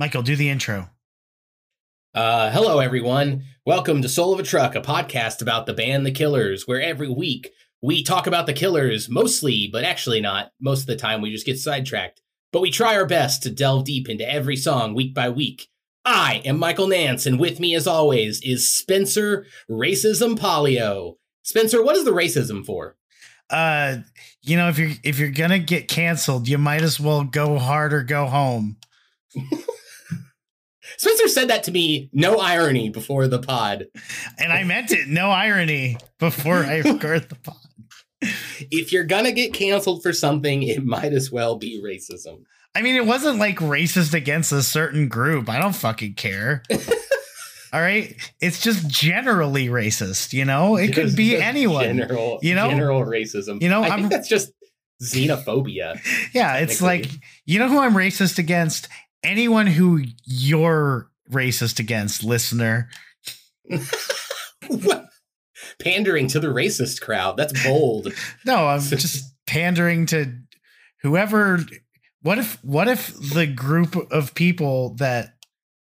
Michael, do the intro. Uh, hello, everyone. Welcome to Soul of a Truck, a podcast about the band The Killers, where every week we talk about the Killers mostly, but actually not. Most of the time we just get sidetracked. But we try our best to delve deep into every song week by week. I am Michael Nance, and with me, as always, is Spencer Racism Polio. Spencer, what is the racism for? Uh, you know, if you're if you're gonna get canceled, you might as well go hard or go home. Spencer said that to me, no irony, before the pod. And I meant it, no irony, before I recorded the pod. If you're gonna get canceled for something, it might as well be racism. I mean, it wasn't like racist against a certain group. I don't fucking care. All right. It's just generally racist, you know? It could be anyone. General, you know? general racism. You know, I I'm- think that's just xenophobia. Yeah, it's like, you know who I'm racist against? Anyone who you're racist against, listener. What? Pandering to the racist crowd. That's bold. No, I'm just pandering to whoever what if what if the group of people that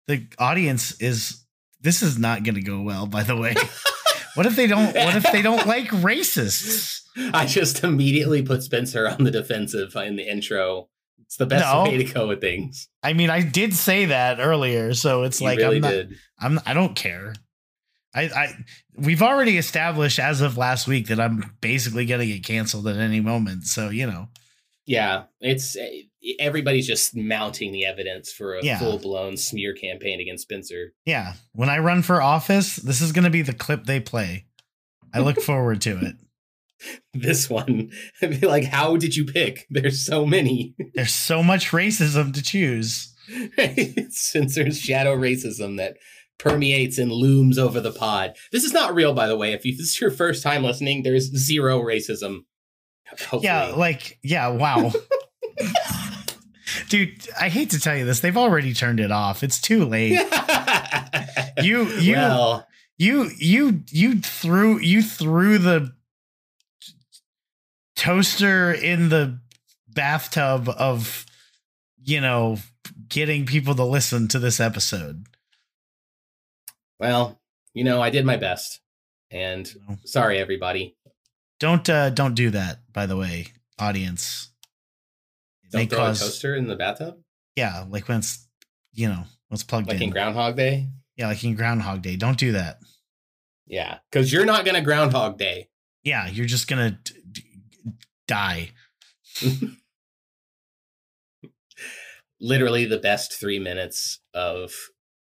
the audience is this is not going to go well by the way. what if they don't what if they don't like racists? I just immediately put Spencer on the defensive in the intro. It's the best No. way to go with things. I mean, I did say that earlier, so it's You like really I'm not did. I'm I don't care. I, I we've already established as of last week that I'm basically going to get canceled at any moment. So, you know. Yeah, it's eh, everybody's just mounting the evidence for a Yeah. full blown smear campaign against Spencer. Yeah, when I run for office, this is going to be the clip they play. I look forward to it. This one, be like, how did you pick? There's so many. There's so much racism to choose. Since there's shadow racism that permeates and looms over the pod. This is not real, by the way. If you, this is your first time listening, there's zero racism. Hopefully. Yeah, like yeah, wow. Dude, I hate to tell you this. They've already turned it off. It's too late. You you well, you you you threw you threw the toaster in the bathtub of you know getting people to listen to this episode. well, you know, I did my best, and sorry, everybody. Don't uh don't do that, by the way, audience. It Don't throw cause- a toaster in the bathtub, Yeah, like when it's you know, when it's plugged like in. in Groundhog Day. yeah, like in Groundhog Day. Don't do that. Yeah, because you're not gonna Groundhog Day. Yeah, you're just gonna die. Literally the best three minutes of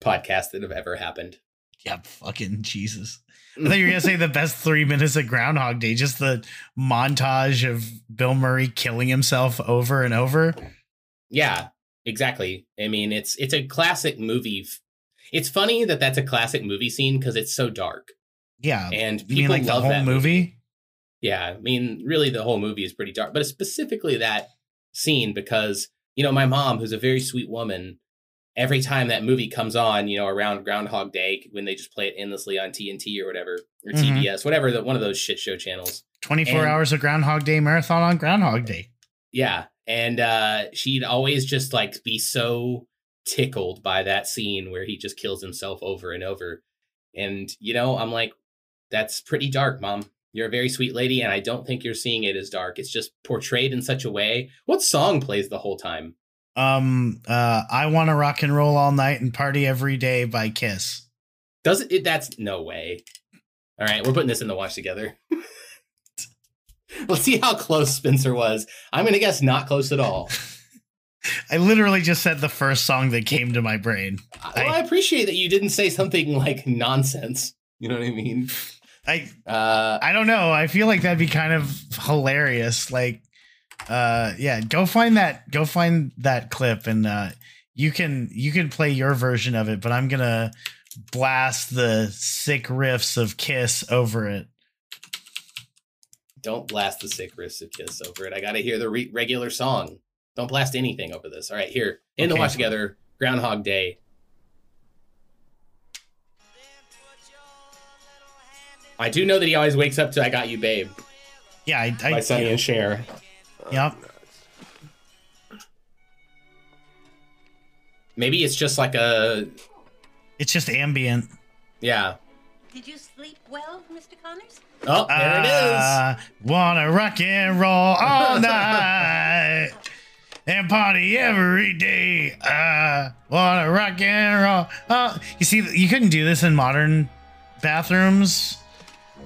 podcast that have ever happened. Yeah, fucking Jesus. I thought you were gonna say the best three minutes of Groundhog Day, just the montage of Bill Murray killing himself over and over. Yeah, exactly. I mean, it's it's a classic movie. It's funny that that's a classic movie scene because it's so dark, Yeah, and you people mean like the love whole that movie? Yeah, I mean, really, the whole movie is pretty dark, but specifically that scene because you know my mom, who's a very sweet woman, every time that movie comes on, you know, around Groundhog Day when they just play it endlessly on TNT or whatever or Mhm. TBS, whatever, the, one of those shit show channels. Twenty four hours of Groundhog Day marathon on Groundhog Day. Yeah. And uh she'd always just like be so tickled by that scene where he just kills himself over and over. And you know, I'm like, that's pretty dark, mom. You're a very sweet lady, and I don't think you're seeing it as dark. It's just portrayed in such a way. What song plays the whole time? Um, uh, I want to rock and roll all night and party every day by Kiss. Does it, it that's no way. All right, we're putting this in the watch together. Let's see how close Spencer was. I'm gonna guess not close at all. I literally just said the first song that came to my brain. I, well, I appreciate that you didn't say something like nonsense. You know what I mean? I Uh, I don't know. I feel like that'd be kind of hilarious. Like, uh, yeah, go find that. Go find that clip, and uh, you can you can play your version of it. But I'm gonna blast the sick riffs of Kiss over it. don't blast the sick riffs of Kiss over it. I got to hear the re- regular song. Don't blast anything over this. All right, here in the watch together. Groundhog Day. I do know that he always wakes up to "I Got You, Babe" Yeah, I, I by Sonny and Cher. Yep. Maybe it's just like a It's just ambient. yeah. Did you sleep well, Mr. Connors? Oh, there it is. Uh, Wanna rock and roll all night and party every day. Uh, wanna rock and roll. Uh, you see, you couldn't do this in modern bathrooms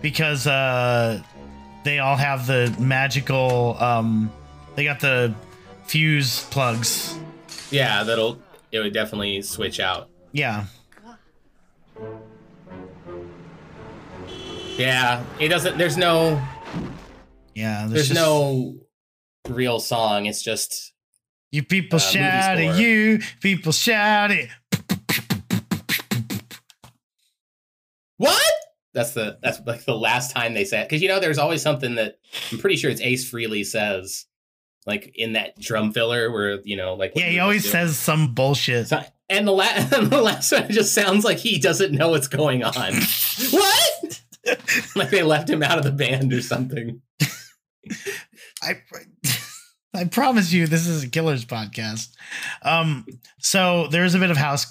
because uh, they all have the magical. Um, they got the fuse plugs. Yeah, that'll it would definitely switch out. Yeah. Yeah, it doesn't. There's no. Yeah. There's just- no real song. It's just You people uh, shout at you. People shout it. That's the that's like the last time they said because you know there's always something that I'm pretty sure it's Ace Frehley says like in that drum filler where you know like Yeah, he always do. says some bullshit. So- and the, la- the last one just sounds like he doesn't know what's going on. what? like they left him out of the band or something. I I promise you this is a killers podcast. Um so there's a bit of house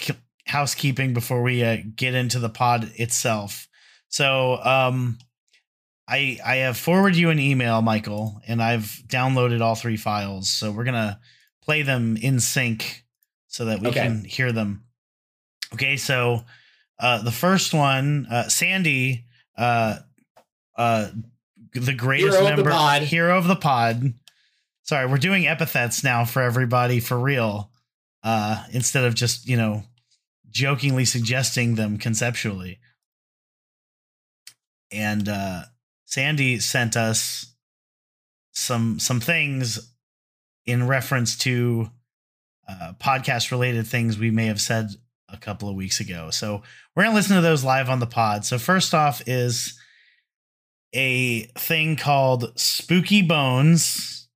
housekeeping before we uh, get into the pod itself. So um I I have forwarded you an email, Michael, and I've downloaded all three files. So we're going to play them in sync so that we Okay. can hear them. Okay, so uh the first one, uh Sandy uh uh the greatest Hero of the member hero of the pod. Sorry, we're doing epithets now for everybody for real. Uh instead of just, you know, jokingly suggesting them conceptually. And uh Sandy sent us some some things in reference to uh, podcast related things we may have said a couple of weeks ago. So we're gonna listen to those live on the pod. So first off is a thing called Spooky Bones.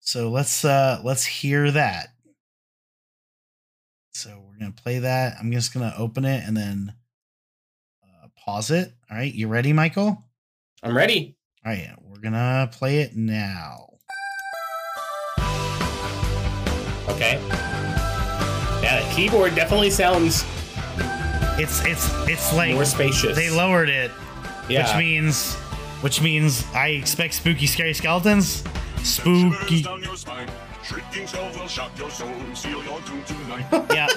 So let's uh let's hear that. So we're gonna play that. I'm just gonna open it and then uh, pause it. All right, you ready, Michael? I'm ready. Oh, All right, we're gonna play it now. Okay. Yeah, the keyboard definitely sounds It's it's it's like more spacious. they lowered it, yeah. which means which means I expect spooky, scary skeletons. Spooky, down your spine. Shrieking shells will shock your soul and seal your tomb tonight. yeah.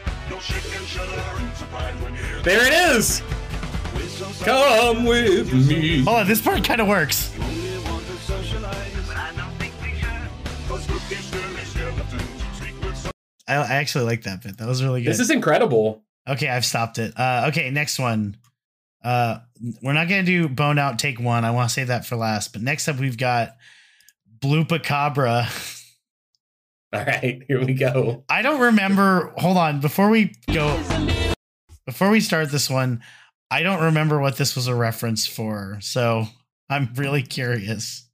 Spooky scary skeletons speak with such a screech. You'll shake and shudder in surprise when you hear there it is. with some sound. Come with me. Hold on, this part kind of works. You only want to socialize, but I don't think we should. 'Cause spooky scary skeletons speak with such I, I actually like that bit. That was really good. This is incredible. okay, I've stopped it. Uh, okay, next one. Uh, we're not gonna do bone out take one. I want to save that for last. But next up, we've got Bloopa Cabra. All right, here we go. I don't remember. Hold on, before we go, before we start this one, I don't remember what this was a reference for. So I'm really curious.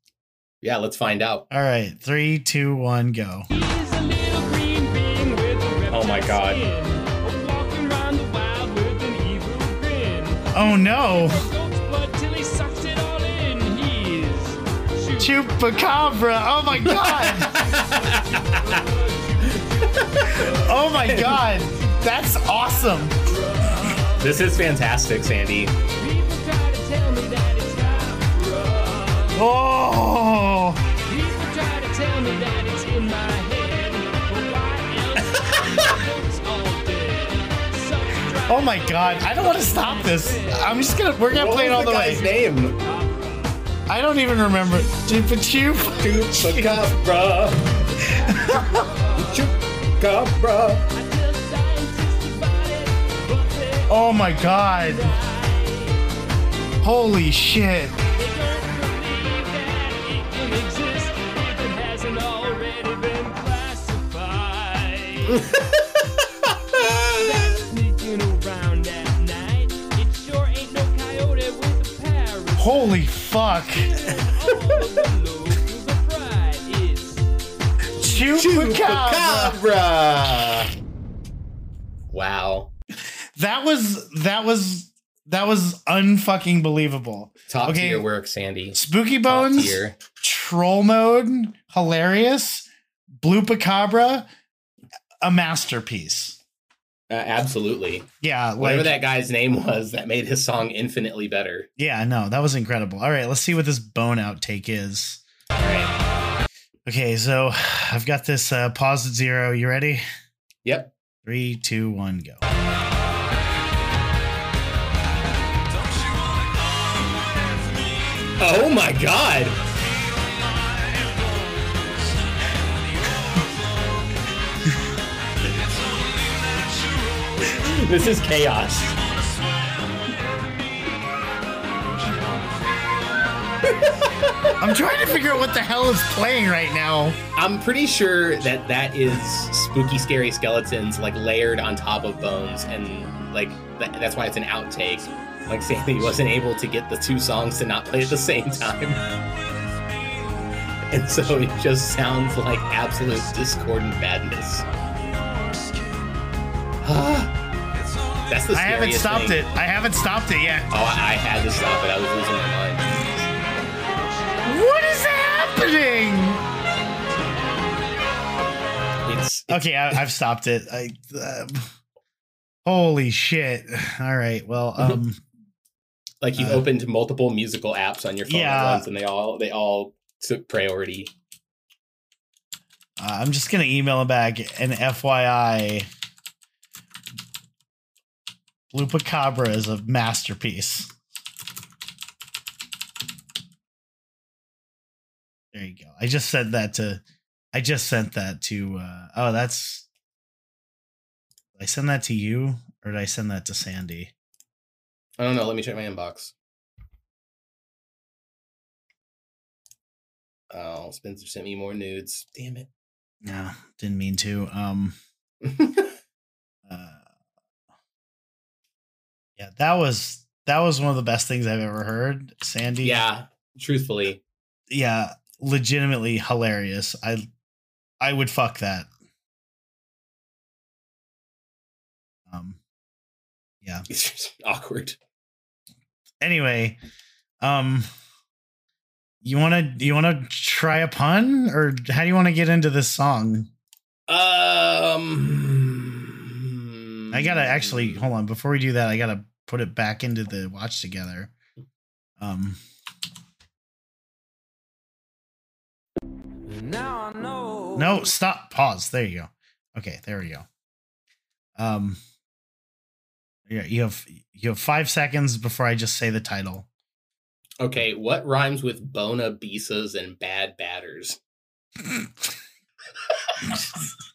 Yeah, let's find out. All right, three, two, one, go. Oh my God. Oh no, Chupacabra! Oh my god! oh my god! That's awesome! This is fantastic, Sandy. Oh, oh my god! I don't want to stop this. I'm just gonna. We're gonna What play it all the, guy's way. name? I don't even remember. Chupa Chup. Chupacabra. Chupacabra. Oh my god! Holy shit! Holy fuck! Chupacabra! Wow. That was that was that was unfucking believable. Top Okay. tier work, Sandy. Spooky Bones, troll mode, hilarious. Blupacabra, a masterpiece. Uh, absolutely. Yeah, Whatever that guy's name was that made his song infinitely better. Yeah, no, that was incredible. All right, let's see what this bone outtake is. All right. Okay, so I've got this uh, pause at zero. You ready? Yep. Three, two, one, go. Oh my god. This is chaos. I'm trying to figure out what the hell is playing right now. I'm pretty sure that that is spooky, scary skeletons like layered on top of bones, and like that, that's why it's an outtake. Like Sandy wasn't able to get the two songs to not play at the same time, and so it just sounds like absolute discordant badness. Ah. That's the I haven't stopped thing. it. I haven't stopped it yet. Oh, I, I had to stop it. I was losing my mind. What is happening? It's Okay, I, I've stopped it. I, um, holy shit! All right, well, um, like you've Uh, opened multiple musical apps on your phone Yeah. at once, and they all they all took priority. uh, I'm just gonna email him back. And FYI, Lupacabra is a masterpiece. There you go. I just sent that to. I just sent that to. uh Oh, that's. Did I send that to you, or did I send that to Sandy? I don't know. Let me check my inbox. Oh, Spencer sent me more nudes. Damn it. No, didn't mean to. Um. uh, yeah, that was that was one of the best things I've ever heard. Sandy, yeah, truthfully. yeah, legitimately hilarious. I I would fuck that. Um. Yeah. It's just awkward. Anyway, um, you want to you want to try a pun, or how do you want to get into this song? Um, I gotta actually hold on before we do that. I gotta put it back into the watch together. Um. Now I know. No, stop. Pause. There you go. Okay, there we go. Um. Yeah, you have you have five seconds before I just say the title. Okay, what rhymes with bona bisas and bad batters?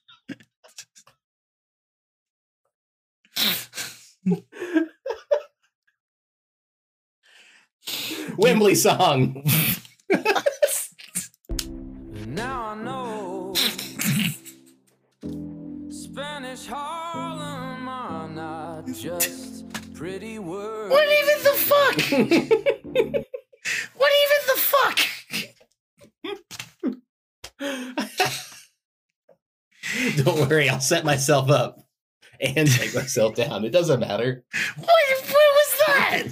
Wembley song. Now I know. Spanish Harlem are not just pretty words. What even the fuck? what even the fuck? Don't worry, I'll set myself up and take myself down. It doesn't matter. What, what was that?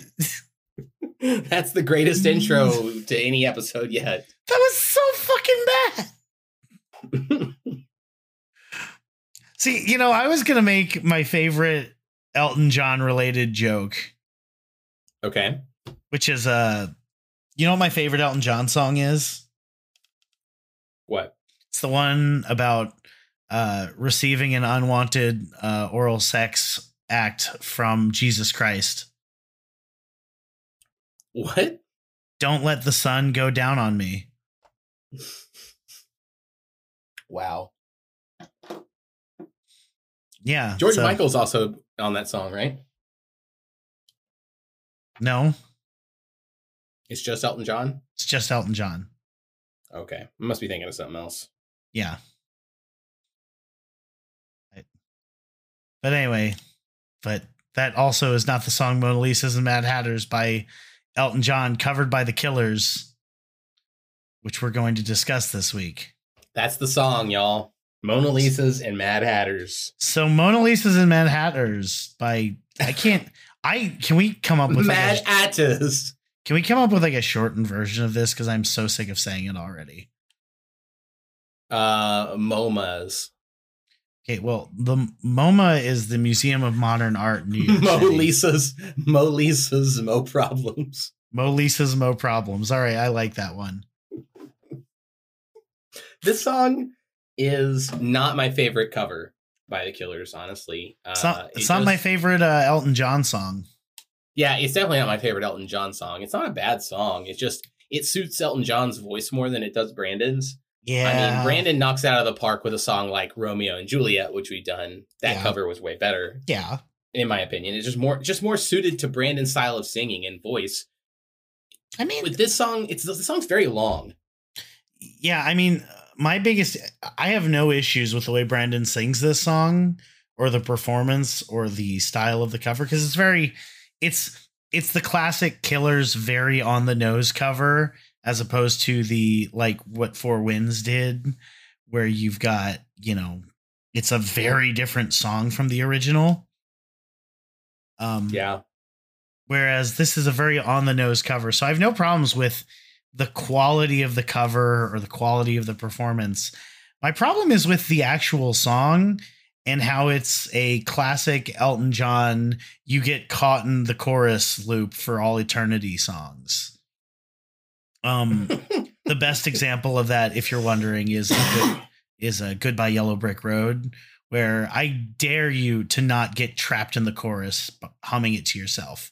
That's the greatest intro to any episode yet. That was so fucking bad. See, you know, I was gonna make my favorite Elton John related joke, Okay. which is uh you know what my favorite Elton John song is? What? It's the one about uh receiving an unwanted uh oral sex act from Jesus Christ. What? Don't let the sun go down on me. Wow. Yeah. George so- Michael's also on that song, right? No, It's just Elton John? it's just Elton John. Okay. I must be thinking of something else. Yeah. But anyway, but that also is not the song Mona Lisa's and Mad Hatters by Elton John, covered by the Killers, which we're going to discuss this week. That's the song, y'all. Mona Lisa's and Mad Hatters. So Mona Lisa's and Mad Hatters by I can't I can we come up with Mad like Hatters. can we come up with like a shortened version of this because I'm so sick of saying it already. uh, MoMA's. Okay, well, the MoMA is the Museum of Modern Art New York Mo City. Lisa's, Mo Lisa's, Mo Problems. Mo Lisa's Mo Problems. All right, I like that one. This song is not my favorite cover by the Killers, honestly. Uh, It's not, it it's not my favorite uh, Elton John song. Yeah, it's definitely not my favorite Elton John song. It's not a bad song. It's just it suits Elton John's voice more than it does Brandon's. Yeah. I mean, Brandon knocks it out of the park with a song like Romeo and Juliet, which we've done. That Yeah. cover was way better, Yeah. in my opinion. It's just more just more suited to Brandon's style of singing and voice. I mean, With this song, it's the song's very long. yeah, I mean, my biggest I have no issues with the way Brandon sings this song or the performance or the style of the cover because it's very it's it's the classic Killers very on the nose cover as opposed to the like what Four Winds did where you've got, you know, it's a very different song from the original. Um Yeah. whereas this is a very on the nose cover. So I have no problems with the quality of the cover or the quality of the performance. My problem is with the actual song and how it's a classic Elton John you get caught in the chorus loop for all eternity songs. Um the best example of that if you're wondering is is a goodbye yellow brick road where I dare you to not get trapped in the chorus humming it to yourself.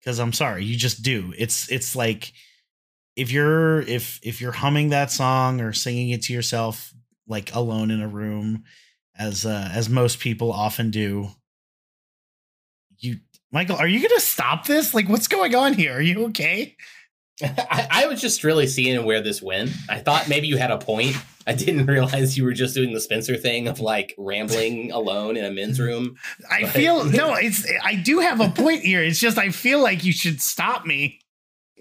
Because i'm sorry you just do. It's it's like if you're if if you're humming that song or singing it to yourself like alone in a room as uh as most people often do you michael are you gonna stop this like what's going on here are you okay I, I was just really seeing where this went. I thought maybe you had a point. I didn't realize you were just doing the Spencer thing of like rambling alone in a men's room. i Right. feel no it's i do have a point here it's just i feel like you should stop me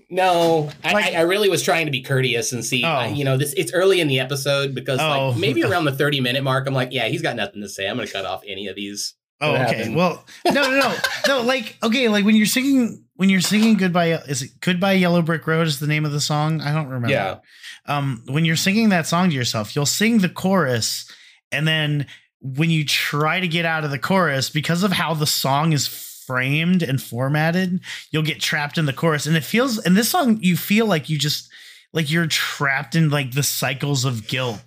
No, I, Like- I, I really was trying to be courteous and see. Oh. I- you know, this it's early in the episode because Oh. like maybe around the thirty minute mark, I'm like, yeah, he's got nothing to say. I'm going to cut off any of these. Oh, okay. happened? Well, no, no, no, no. Like, okay, like when you're singing, when you're singing "Goodbye," is it "Goodbye Yellow Brick Road" is the name of the song? I don't remember. Yeah. Um, when you're singing that song to yourself, you'll sing the chorus, and then when you try to get out of the chorus, because of how the song is framed and formatted, you'll get trapped in the chorus, and it feels. In this song, you feel like you just like you're trapped in like the cycles of guilt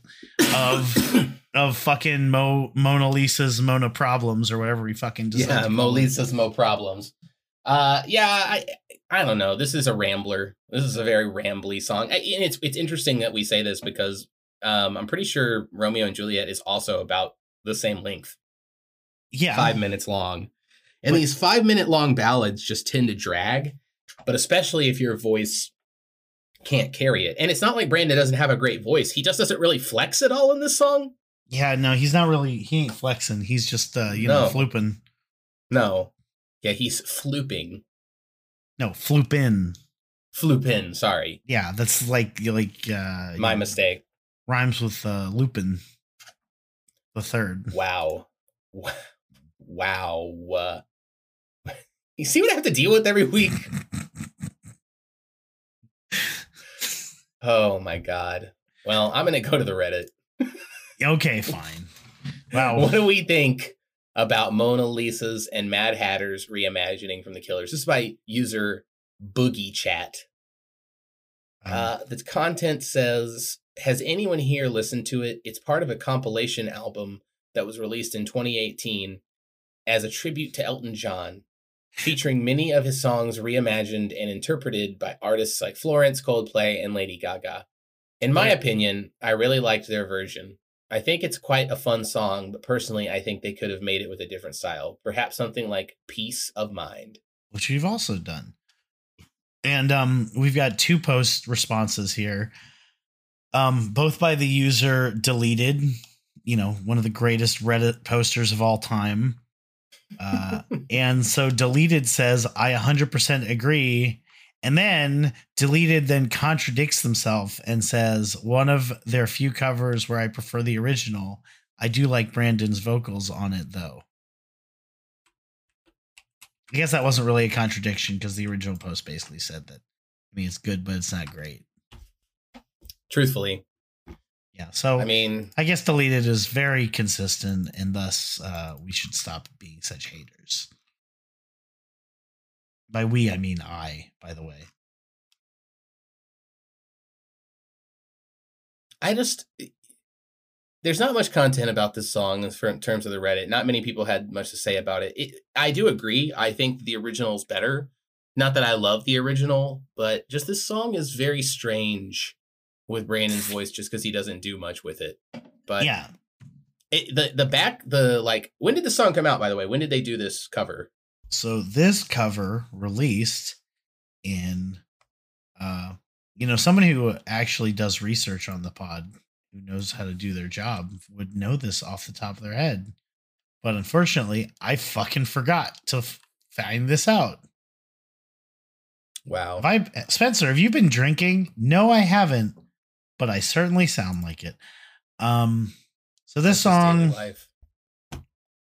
of of fucking Mo Mona Lisa's Mona problems or whatever he fucking decide yeah, to Mo call it. Lisa's Mo problems. Uh, yeah, I I don't know. This is a rambler. This is a very rambly song. I- And it's it's interesting that we say this because um, I'm pretty sure Romeo and Juliet is also about the same length, Yeah, five minutes long. And But- these five minute long ballads just tend to drag, but especially if your voice can't carry it. And it's not like Brandon doesn't have a great voice. He just doesn't really flex at all in this song. Yeah. No, he's not really. He ain't flexing. He's just uh, you know flooping. No. Yeah, he's flooping. No, floop in. Floopin, sorry. Yeah, that's like like uh, My you know, mistake. Rhymes with uh, Lupin. The third. Wow. Wow. Uh, you see what I have to deal with every week? Oh my god. Well, I'm going to go to the Reddit. Okay, fine. Wow. What do we think about Mona Lisa's and Mad Hatter's reimagining from the Killers? This is by user Boogie Chat. Uh, the content says, "Has anyone here listened to it? It's part of a compilation album that was released in 2018 as a tribute to Elton John, featuring many of his songs reimagined and interpreted by artists like Florence, Coldplay, and Lady Gaga. In my opinion, I really liked their version. I think it's quite a fun song, but personally, I think they could have made it with a different style, perhaps something like Peace of Mind." which we've also done. And um, we've got two post responses here, um, both by the user deleted, you know, one of the greatest Reddit posters of all time. Uh, and so deleted says, I 100% agree. And then deleted then contradicts themselves and says, one of their few covers where I prefer the original. I do like Brandon's vocals on it though. I guess that wasn't really a contradiction because the original post basically said that. I mean, it's good, but it's not great. Truthfully, Yeah. So I mean, I guess deleted is very consistent, and thus uh, we should stop being such haters. By we, I mean I. By the way, I just there's not much content about this song in terms of the Reddit. Not many people had much to say about it. it. I do agree. I think the original is better. Not that I love the original, but just this song is very strange with Brandon's voice, just because he doesn't do much with it. But yeah. it, the the back the like when did the song come out? By the way, when did they do this cover? So this cover released in, uh, you know, somebody who actually does research on the pod, who knows how to do their job, would know this off the top of their head. But unfortunately, I fucking forgot to f- find this out. Wow. Have I, Spencer, have you been drinking? No, I haven't, but I certainly sound like it. Um, so this That's song.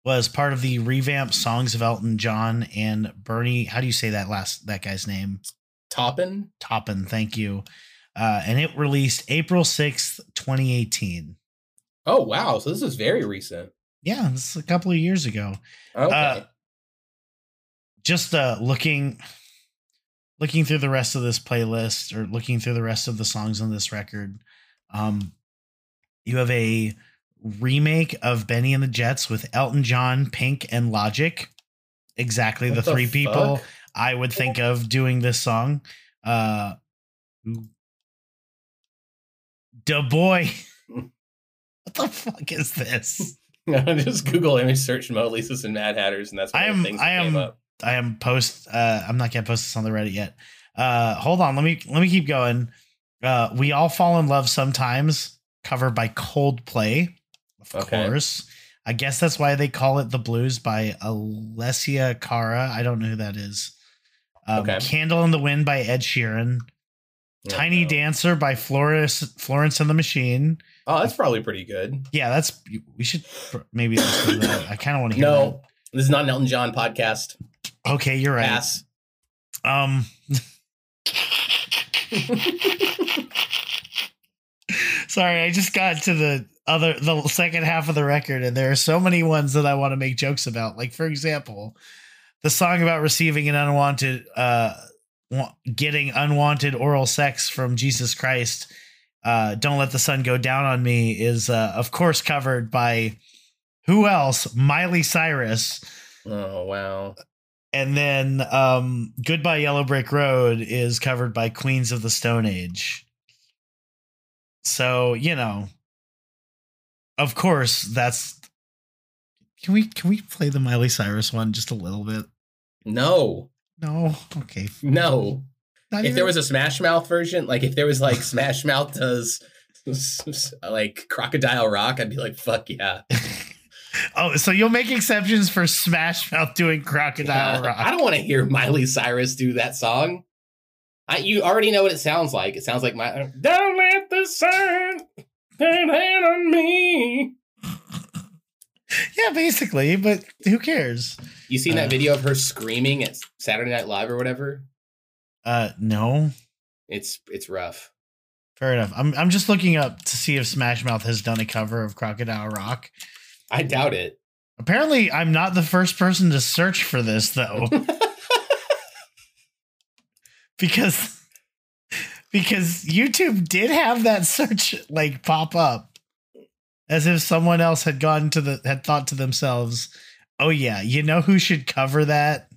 Was part of the revamped songs of Elton John and Bernie. How do you say that last that guy's name? Taupin. Taupin. Thank you. Uh, and it released April sixth, twenty eighteen. Oh wow! So this is very recent. Yeah, this is a couple of years ago. Okay. Uh, Just uh, looking looking through the rest of this playlist or looking through the rest of the songs on this record, um, you have a remake of Benny and the Jets with Elton John, Pink, and Logic. Exactly the What three people? I would think of doing this song. Uh Da boy. what the fuck is this? just Google image search Mo Lisa's and Mad Hatters, and that's I am- I am- I am post uh I'm not gonna post this on the Reddit yet. Uh hold on, let me let me keep going. Uh We All Fall in Love Sometimes, covered by Coldplay, of Okay. course. I guess that's why they call it the blues by Alessia Cara. I don't know who that is. Um, Okay. Candle in the Wind by Ed Sheeran. Oh, Tiny no. Dancer by Florence Florence and the Machine. Oh, that's probably pretty good. Yeah, that's we should maybe listen to that. I kind of want to hear No, this is not an Elton John podcast. Okay, you're right. Pass. Um Sorry, I just got to the other the second half of the record and there are so many ones that I want to make jokes about. Like for example, the song about receiving an unwanted uh getting unwanted oral sex from Jesus Christ uh don't let the sun go down on me is uh of course covered by who else? Miley Cyrus. Oh wow. And then um Goodbye Yellow Brick Road is covered by Queens of the Stone Age. So, you know, of course that's Can we can we play the Miley Cyrus one just a little bit? No, No. Okay. no. Not If even- there was a Smash Mouth version, like if there was like Smash Mouth does like Crocodile Rock, I'd be like, fuck yeah. Oh, so you'll make exceptions for Smash Mouth doing Crocodile Rock. I don't want to hear Miley Cyrus do that song. I, you already know what it sounds like. It sounds like my Don't let the sun turn hand on me. Yeah, basically, but who cares? You seen Uh. that video of her screaming at Saturday Night Live or whatever? Uh no. It's it's rough. Fair enough. I'm I'm just looking up to see if Smash Mouth has done a cover of Crocodile Rock. I doubt it. Apparently, I'm not the first person to search for this though, because because YouTube did have that search like pop up, as if someone else had gone to the had thought to themselves, "Oh yeah, you know who should cover that?"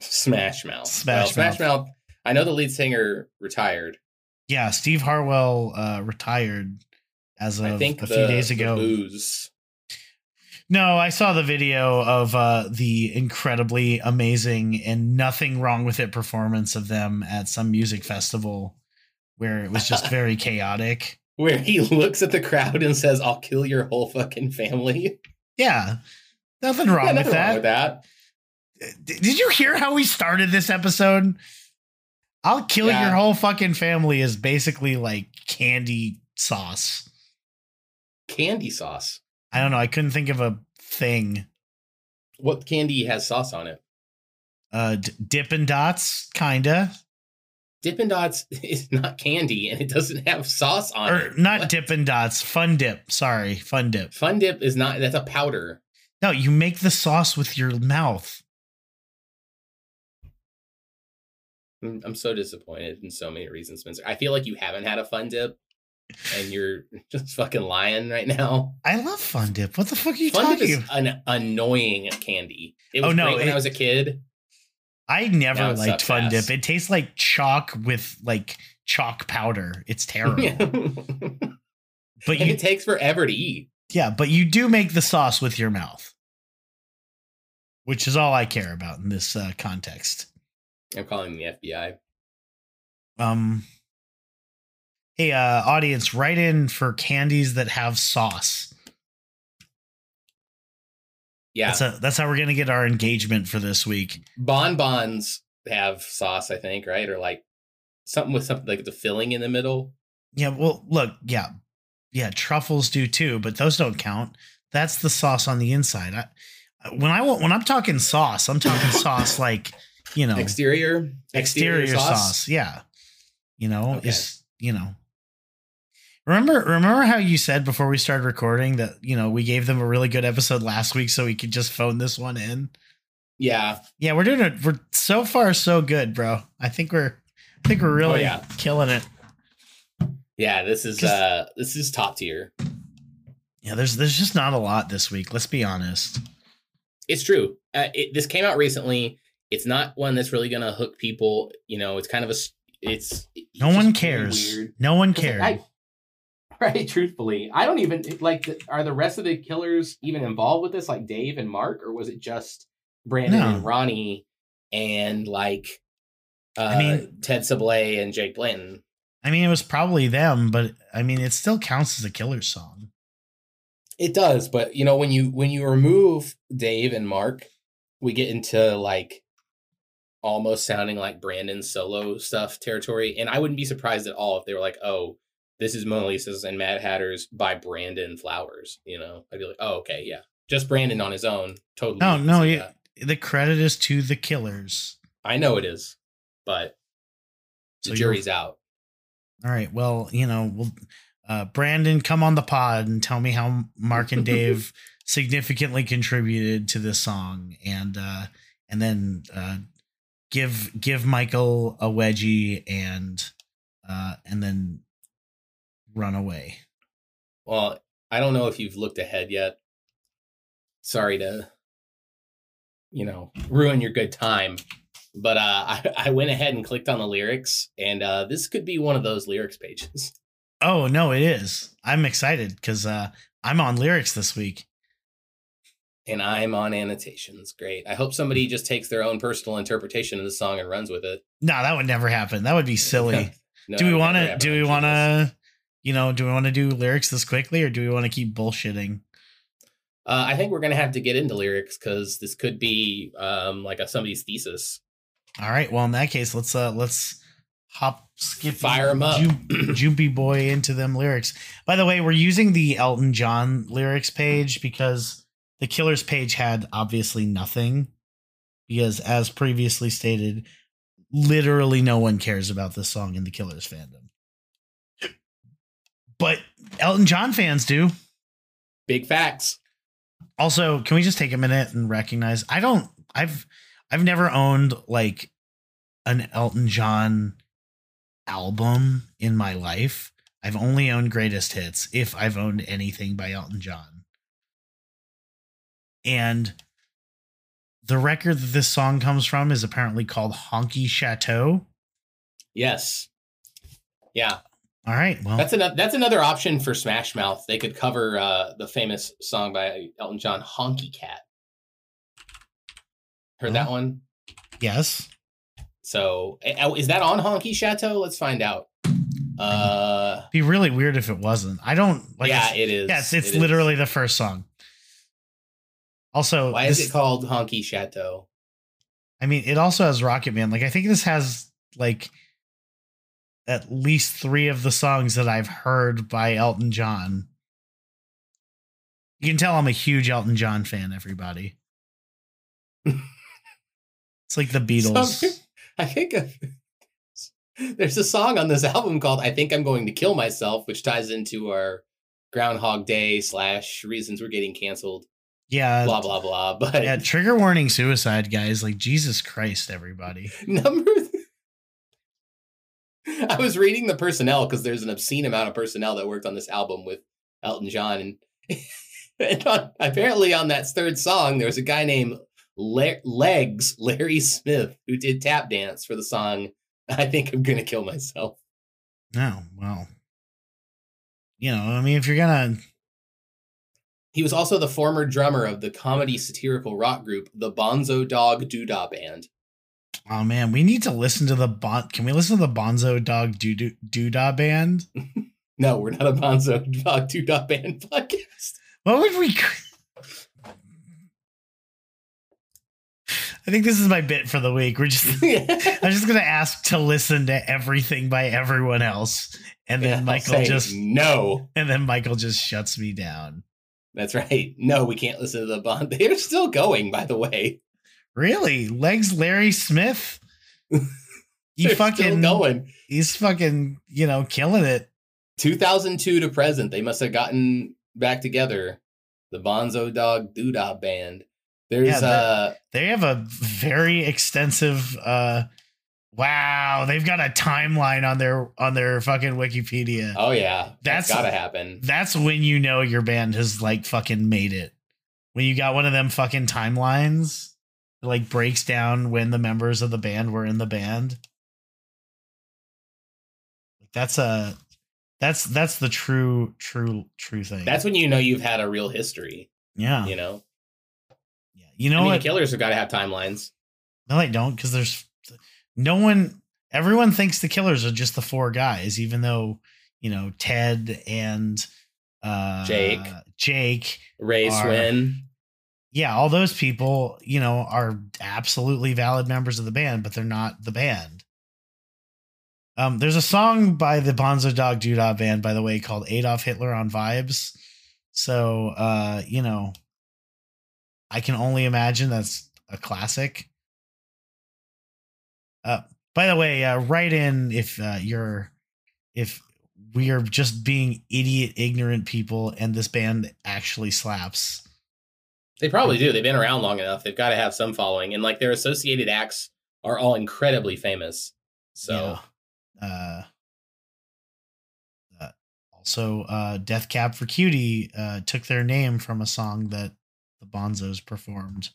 Smash Mouth. Smash well, Smash Mouth. I know the lead singer retired. Yeah, Steve Harwell uh, retired as of I think a the, few days ago. booze. No, I saw the video of uh, the incredibly amazing and nothing wrong with it performance of them at some music festival where it was just very chaotic. Where he looks at the crowd and says, I'll kill your whole fucking family. Yeah, nothing wrong, Yeah, with, nothing that. with that. Did you hear how we started this episode? I'll kill Yeah. your whole fucking family is basically like candy sauce. Candy sauce. I don't know. I couldn't think of a thing. What candy has sauce on it? Uh, d- Dippin' Dots, kinda. Dippin' Dots is not candy and it doesn't have sauce on or it. not What? Dippin' Dots, Fun Dip. Sorry, Fun Dip. Fun Dip is not. That's a powder. No, you make the sauce with your mouth. I'm I'm so disappointed in so many reasons, Spencer. I feel like you haven't had a Fun Dip, and you're just fucking lying right now. I love Fun Dip. What the fuck are you Fun Dip talking? is an annoying candy. It Oh, was no, great when I was a kid. I never liked Fun ass. Dip. It tastes like chalk with like chalk powder. It's terrible. But you it takes forever to eat. Yeah, but you do make the sauce with your mouth, which is all I care about in this uh, context. I'm calling the FBI. Um, hey, uh, audience, write in for candies that have sauce. Yeah, That's a, that's how we're gonna get our engagement for this week. bonbons have sauce, I think, right? Or like something with something like the filling in the middle. Yeah, well, look, yeah, yeah, truffles do too, but those don't count. That's the sauce on the inside. I, when I when I'm talking sauce, I'm talking sauce like you know Exterior, exterior, sauce. Yeah. You know, Okay. is you know. Remember remember how you said before we started recording that, you know, we gave them a really good episode last week so we could just phone this one in? Yeah, Yeah, we're doing it. We're so far so good, bro. I think we're I think we're really Oh, yeah. killing it. yeah. This is uh, this is top tier. Yeah, there's there's just not a lot this week, let's be honest. It's true. Uh, it, this came out recently. It's not one that's really gonna hook people. You know, it's kind of a It's No one cares. weird. No one cared. I- right, truthfully, I don't even like. Are the rest of the killers even involved with this, like Dave and Mark, or was it just Brandon No. and Ronnie and like uh, I mean- Ted Sablay and Jake Blanton? I mean, it was probably them, but I mean, it still counts as a killer song. It does, but you know when you when you remove Dave and Mark, we get into like almost sounding like Brandon's solo stuff territory, and I wouldn't be surprised at all if they were like, "Oh, this is Mona Lisa's and Mad Hatter's by Brandon Flowers." You know, I'd be like, "Oh, okay, yeah, just Brandon on his own, totally." No, no, yeah. that. The credit is to the killers. I know it is, but the So jury's out. All right. Well, you know, we'll uh Brandon come on the pod and tell me how Mark and Dave significantly contributed to this song and uh and then uh give give Michael a wedgie and uh and then run away. Well, I don't know if you've looked ahead yet. Sorry to, you know, ruin your good time. But uh, I, I went ahead and clicked on the lyrics, and uh, this could be one of those lyrics pages. Oh, no, it is. I'm excited cuz uh I'm on lyrics this week. And I'm on annotations. Great. I hope somebody just takes their own personal interpretation of the song and runs with it. No, that would never happen. That would be silly. No, do we want to? do we want to you know, do we want to do lyrics this quickly or do we want to keep bullshitting? Uh, I think we're gonna have to get into lyrics because this could be um, like a somebody's thesis. All right. Well, in that case, let's uh let's hop skip fire them up. Jumpy boy into them lyrics. By the way, we're using the Elton John lyrics page because the Killers page had obviously nothing because as previously stated, literally no one cares about this song in the Killers fandom. Elton John fans do. Big facts. Also, can we just take a minute and recognize I don't I've I've never owned like an Elton John album in my life. I've only owned greatest hits if I've owned anything by Elton John. And the record that this song comes from is apparently called Honky Chateau. Yes. Yeah. All right. Well, That's another that's another option for Smash Mouth. They could cover uh, the famous song by Elton John, "Honky Cat." Heard that one? yes. So, is that on Honky Chateau? Let's find out. Uh, Be really weird if it wasn't. I don't like yeah, it is. yeah, it's, It is. literally the first song. Also, Why is it called Honky Chateau? I mean, it also has Rocket Man. Like, I think this has like at least three of the songs that I've heard by Elton John. You can tell I'm a huge Elton John fan, everybody. it's like the Beatles. Some- I think. Of, There's a song on this album called "I Think I'm Going to Kill Myself," which ties into our Groundhog Day slash reasons we're getting canceled. Yeah. Blah blah blah. But Yeah, trigger warning suicide, guys. Like Jesus Christ, everybody. number. I was reading the personnel because there's an obscene amount of personnel that worked on this album with Elton John, and, and on, apparently on that third song there was a guy named Le- Legs Larry Smith who did tap dance for the song "I Think I'm Gonna Kill Myself." No, well. You know, I mean, if you're gonna He was also the former drummer of the comedy satirical rock group the Bonzo Dog Doodah Band. Oh man, we need to listen to the bon. Can we listen to the Bonzo Dog Doo Doo Doodah band? No, we're not a Bonzo Dog Doodah Band podcast. What would we? I think this is my bit for the week. We're just. I'm just gonna ask to listen to everything by everyone else, and then Yeah, Michael just no. and then Michael just shuts me down. That's right. No, we can't listen to the Bond. They're still going, by the way. Really, legs Larry Smith. He fucking going. He's fucking you know killing it. 2002 to present, they must have gotten back together. The Bonzo Dog Doodah Band. There's Yeah, uh They have a very extensive. uh Wow, they've got a timeline on their on their fucking Wikipedia. oh yeah, that's That's- gotta happen. That's when you know your band has like fucking made it. When you got one of them fucking timelines like breaks down when the members of the band were in the band. That's a that's that's the true true true thing. That's when you know you've had a real history. yeah. You know, yeah. You know I mean, what? the Killers have got to have timelines. No, they don't, because there's no one. Everyone thinks the killers are just the four guys, even though you know Ted and uh, Jake. Jake, Ray Suen. Yeah, all those people, you know, are absolutely valid members of the band, but they're not the band. Um, there's a song by the Bonzo Dog Doodah band, by the way, called Adolf Hitler on Vibes. So, uh, you know, I can only imagine that's a classic. Uh, by the way, uh, write in if uh, you're if we are just being idiot, ignorant people, and this band actually slaps. They probably do. They've been around long enough. They've got to have some following, and like their associated acts are all incredibly famous. So Yeah. Uh, uh, also, uh, Death Cab for Cutie uh, took their name from a song that the Bonzos performed.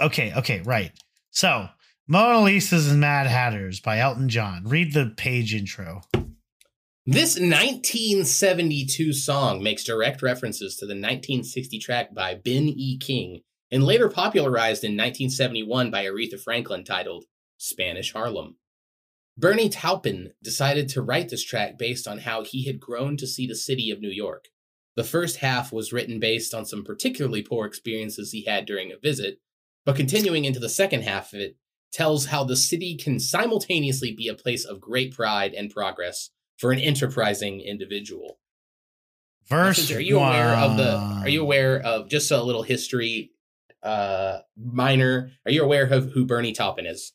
Okay, okay, right. So, Mona Lisa's and Mad Hatters by Elton John. Read the page intro. This 1972 song makes direct references to the 1960 track by Ben E. King and later popularized in 1971 by Aretha Franklin titled Spanish Harlem. Bernie Taupin decided to write this track based on how he had grown to see the city of New York. The first half was written based on some particularly poor experiences he had during a visit, but continuing into the second half of it tells how the city can simultaneously be a place of great pride and progress for an enterprising individual. Verse. Are you aware of the are you aware of just a little history uh minor are you aware of who bernie taupin is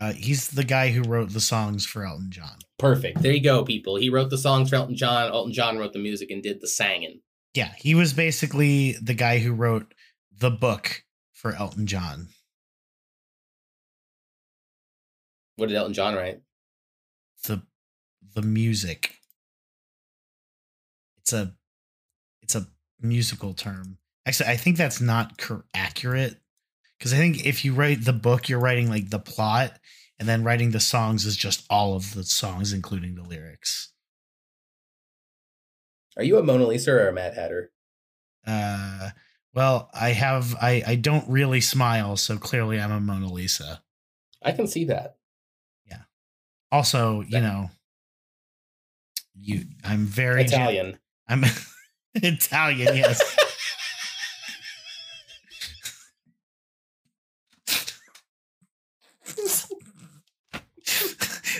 Uh, he's the guy who wrote the songs for Elton John. perfect there you go people he wrote the songs for elton john elton john wrote the music and did the singing Yeah, he was basically the guy who wrote the book for Elton John. what did elton john write the the music. It's a it's a musical term. Actually, I think that's not cor- accurate because I think if you write the book, you're writing like the plot, and then writing the songs is just all of the songs, including the lyrics. are you a mona lisa or a mad hatter Uh, well, I have I I don't really smile, so clearly I'm a Mona Lisa. i can see that Yeah. Also, you know, you I'm very gen- italian I'm Italian, yes.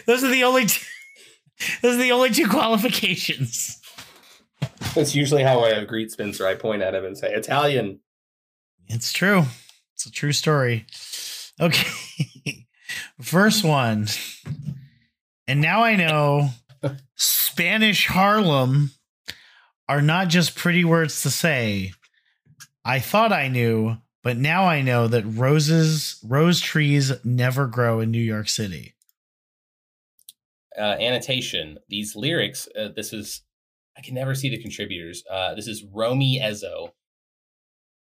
those are the only two, those are the only two qualifications. that's usually how i greet spencer i point at him and say italian It's true. It's a true story. Okay. First one. And now I know Spanish Harlem are not just pretty words to say. I thought I knew, but now I know that roses, rose trees never grow in New York City. uh, annotation. These lyrics. Uh, this is. I can never see the contributors. Uh, this is Romy Ezzo,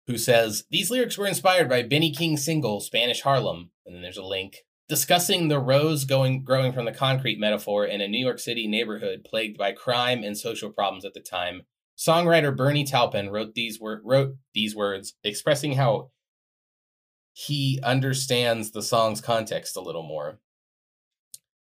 who says these lyrics were inspired by Benny King's single "Spanish Harlem," and then there's a link discussing the rose going growing from the concrete metaphor in a New York City neighborhood plagued by crime and social problems at the time. Songwriter Bernie Taupin wrote these wor- wrote these words, expressing how he understands the song's context a little more.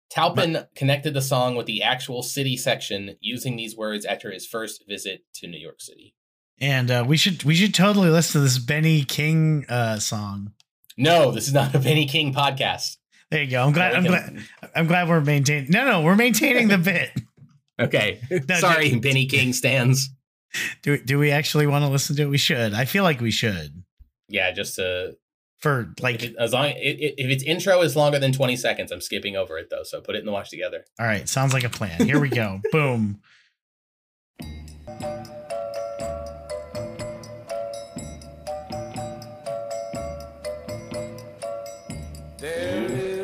Taupin connected the song with the actual city section using these words after his first visit to New York City. And uh, we should we should totally listen to this Benny King uh, song. No, this is not a Benny King podcast. There you go. I'm glad. I'm glad. I'm glad we're maintaining. No, no, we're maintaining the bit. Okay. No, Sorry, just- Benny King stands. Do do we actually want to listen to it? We should. I feel like we should. Yeah, just to For if like, it, as long i- i- if its intro is longer than 20 seconds, I'm skipping over it though. So put it in the watch together. all right, sounds like a plan. Here we go. Boom.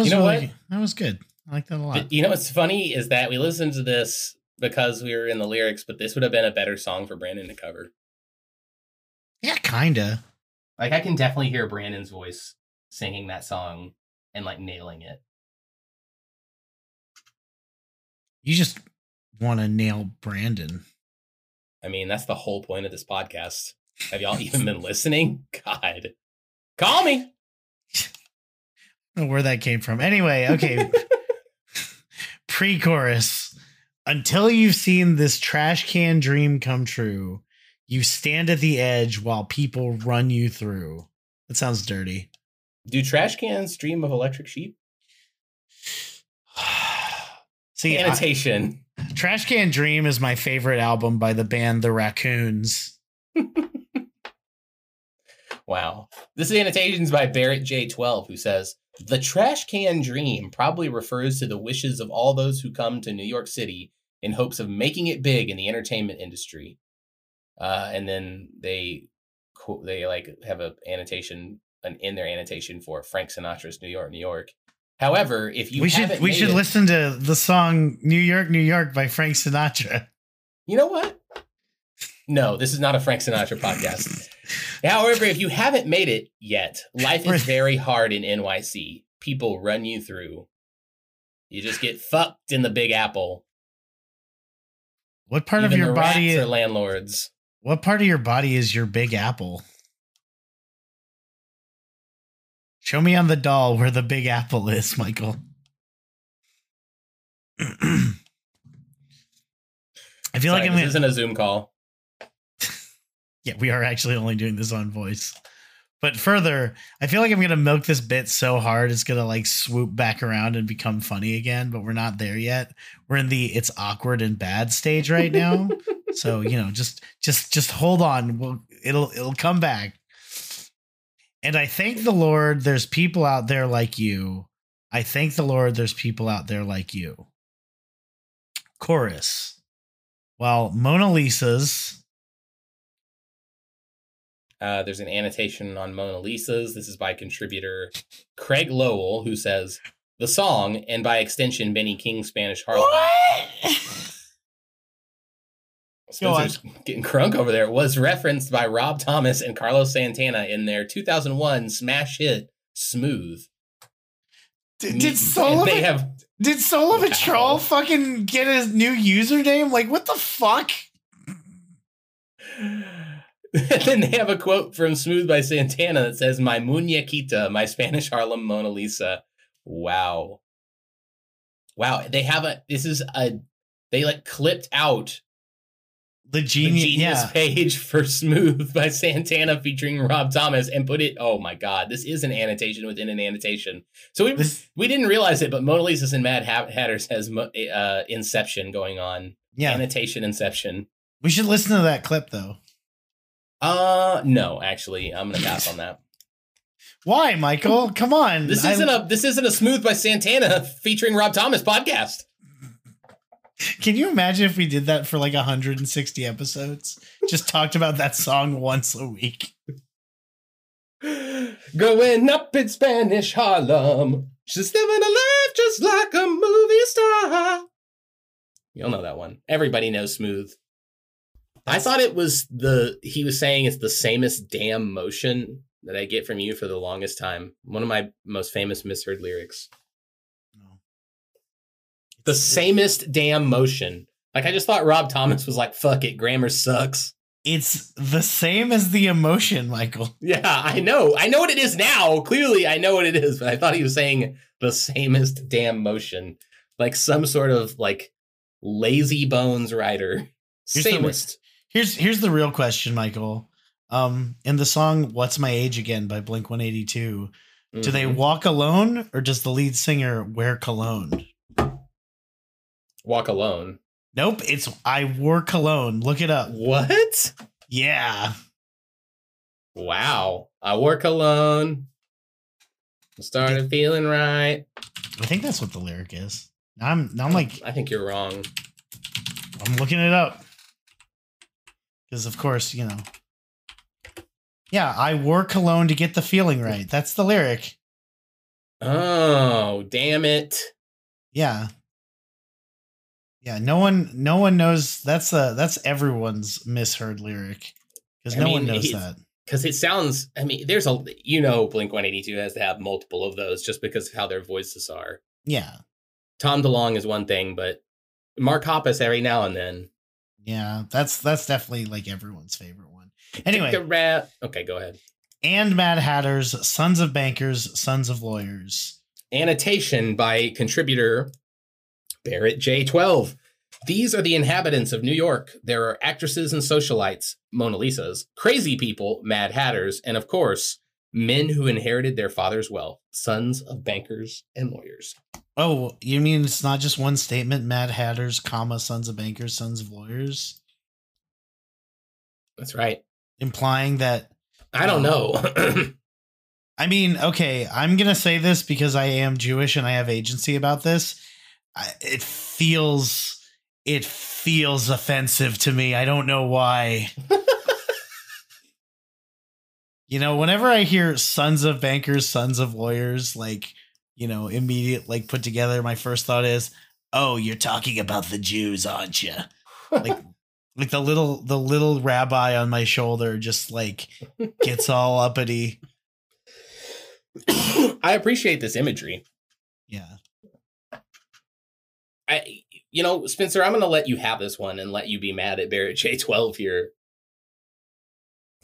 was You know really what? that was good. I like that a lot. You know what's funny is that we listened to this because we were in the lyrics, but this would have been a better song for Brandon to cover. Yeah, kinda. Like I can definitely hear Brandon's voice singing that song and like nailing it. You just want to nail Brandon. I mean, that's the whole point of this podcast. Have y'all even been listening? God. Call me. I where that came from. Anyway, okay. Pre-chorus. Until you've seen this trash can dream come true, you stand at the edge while people run you through. That sounds dirty. Do trash cans dream of electric sheep? See, I- Annotation. Trash Can Dream is my favorite album by the band The Raccoons. Wow. This is annotations by Barrett J12, who says The trash can dream probably refers to the wishes of all those who come to New York City in hopes of making it big in the entertainment industry. Uh, and then they they like have a annotation an, in their annotation for Frank Sinatra's New York, New York. However, if you we should we should it- listen to the song New York, New York by Frank Sinatra. You know what? No, this is not a Frank Sinatra podcast. However, if you haven't made it yet, life is very hard in NYC. People run you through. You just get fucked in the Big Apple. What part Even of your body are landlords. what part of your body is your big apple? Show me on the doll where the big apple is, Michael. I feel Sorry, like I'm this gonna, isn't a Zoom call. Yeah, we are actually only doing this on voice. But further, I feel like I'm gonna milk this bit so hard it's gonna like swoop back around and become funny again, but we're not there yet. We're in the it's awkward and bad stage right now. so, you know, just just just hold on. We'll it'll it'll come back. And I thank the Lord there's people out there like you. I thank the Lord there's people out there like you. Chorus. While Mona Lisa's Uh, there's an annotation on Mona Lisa's. This is by contributor Craig Lowell, who says the song, and by extension, Benny King's Spanish Harlem. What? Spencer's getting crunk over there. Was referenced by Rob Thomas and Carlos Santana in their 2001 smash hit "Smooth." Did, did Soul they a, have did Soul of a Troll fucking get his new username? Like what the fuck? And then they have a quote from Smooth by Santana that says, My muñequita, my Spanish Harlem Mona Lisa. Wow. Wow. They have a, this is a, they like clipped out The the genius, genius yeah. page for Smooth by Santana featuring Rob Thomas and put it, oh my God, this is an annotation within an annotation. So we, This, we didn't realize it, but Mona Lisa's and Mad Hat- Hatters has uh, Inception going on. yeah. Annotation Inception. we should listen to that clip though. Uh, no, actually, I'm gonna pass on that. Why, Michael? Come on. This I- isn't a this isn't a Smooth by Santana featuring Rob Thomas podcast. Can you imagine if we did that for like 160 episodes? Just talked about that song once a week. Going up in Spanish Harlem, she's living a life just like a movie star. You'll know that one. Everybody knows Smooth. I thought it was the he was saying it's the samest damn motion that I get from you for the longest time. One of my most famous misheard lyrics. Oh. The samest damn motion. Like I just thought Rob Thomas was like, fuck it, grammar sucks. It's the same as the emotion, Michael. Yeah, I know. I know what it is now. Clearly, I know what it is, but I thought he was saying the samest damn motion. Like some sort of like lazy bones writer. Here's Samest. Here's here's the real question, Michael. Um, in the song "What's My Age Again" by Blink One Eighty Two, do they Mhm. walk alone or does the lead singer wear cologne? walk alone? Nope, it's I wore cologne. Look it up. What? Yeah, Wow. I work alone. Started feeling right. I think that's what the lyric is. I'm I'm like I think you're wrong. I'm looking it up because of course you know. Yeah, I wore cologne to get the feeling right. That's the lyric. Oh, damn it. Yeah. Yeah, no one no one knows that's uh that's everyone's misheard lyric. Because I no one knows that. Because it sounds, I mean, there's a, you know, Blink 182 has to have multiple of those just because of how their voices are. Yeah. Tom DeLonge is one thing, but Mark Hoppus every now and then. Yeah. That's that's definitely like everyone's favorite one. Anyway, rat. Okay, go ahead. and Mad Hatters, Sons of Bankers, Sons of Lawyers. Annotation by contributor Barrett J12. These are the inhabitants of New York. There are actresses and socialites, Mona Lisas, crazy people, Mad Hatters, and of course, men who inherited their father's wealth, sons of bankers and lawyers. Oh, you mean it's not just one statement, Mad Hatters, comma, Sons of Bankers, Sons of Lawyers? That's right. Implying that I don't um, know. I mean, okay, I'm gonna say this because I am Jewish and I have agency about this. I, it feels, it feels offensive to me. I don't know why. you know, whenever I hear "sons of bankers, sons of lawyers," like you know, immediate like put together, my first thought is, "Oh, you're talking about the Jews, aren't you?" Like, like the little the little rabbi on my shoulder just like gets all uppity. I appreciate this imagery. Yeah. I, you know, Spencer, I'm going to let you have this one and let you be mad at Barrett J12 here.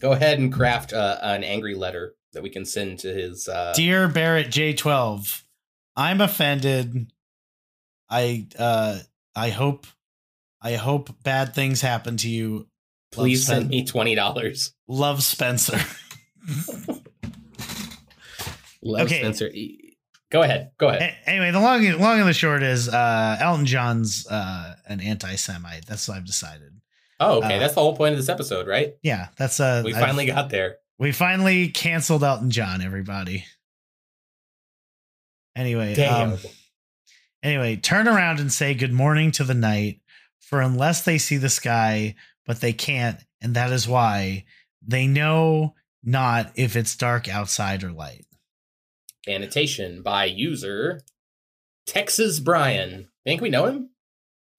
Go ahead and craft uh, an angry letter that we can send to his. Uh, Dear Barrett J12, I'm offended. I uh I hope I hope bad things happen to you. please Love send me twenty dollars. Love Spencer. Love Okay. Spencer. Go ahead. Go ahead. A- anyway, the long long and the short is uh Elton John's uh an anti-Semite. That's what I've decided. Oh, okay. uh, That's the whole point of this episode, right? Yeah, that's uh We I've- finally got there. we finally canceled Elton John, everybody. Anyway, Damn. um, Anyway, turn around and say good morning to the night, for unless they see the sky, but they can't, and that is why they know not if it's dark outside or light. Annotation by user Texas Brian. Think we know him?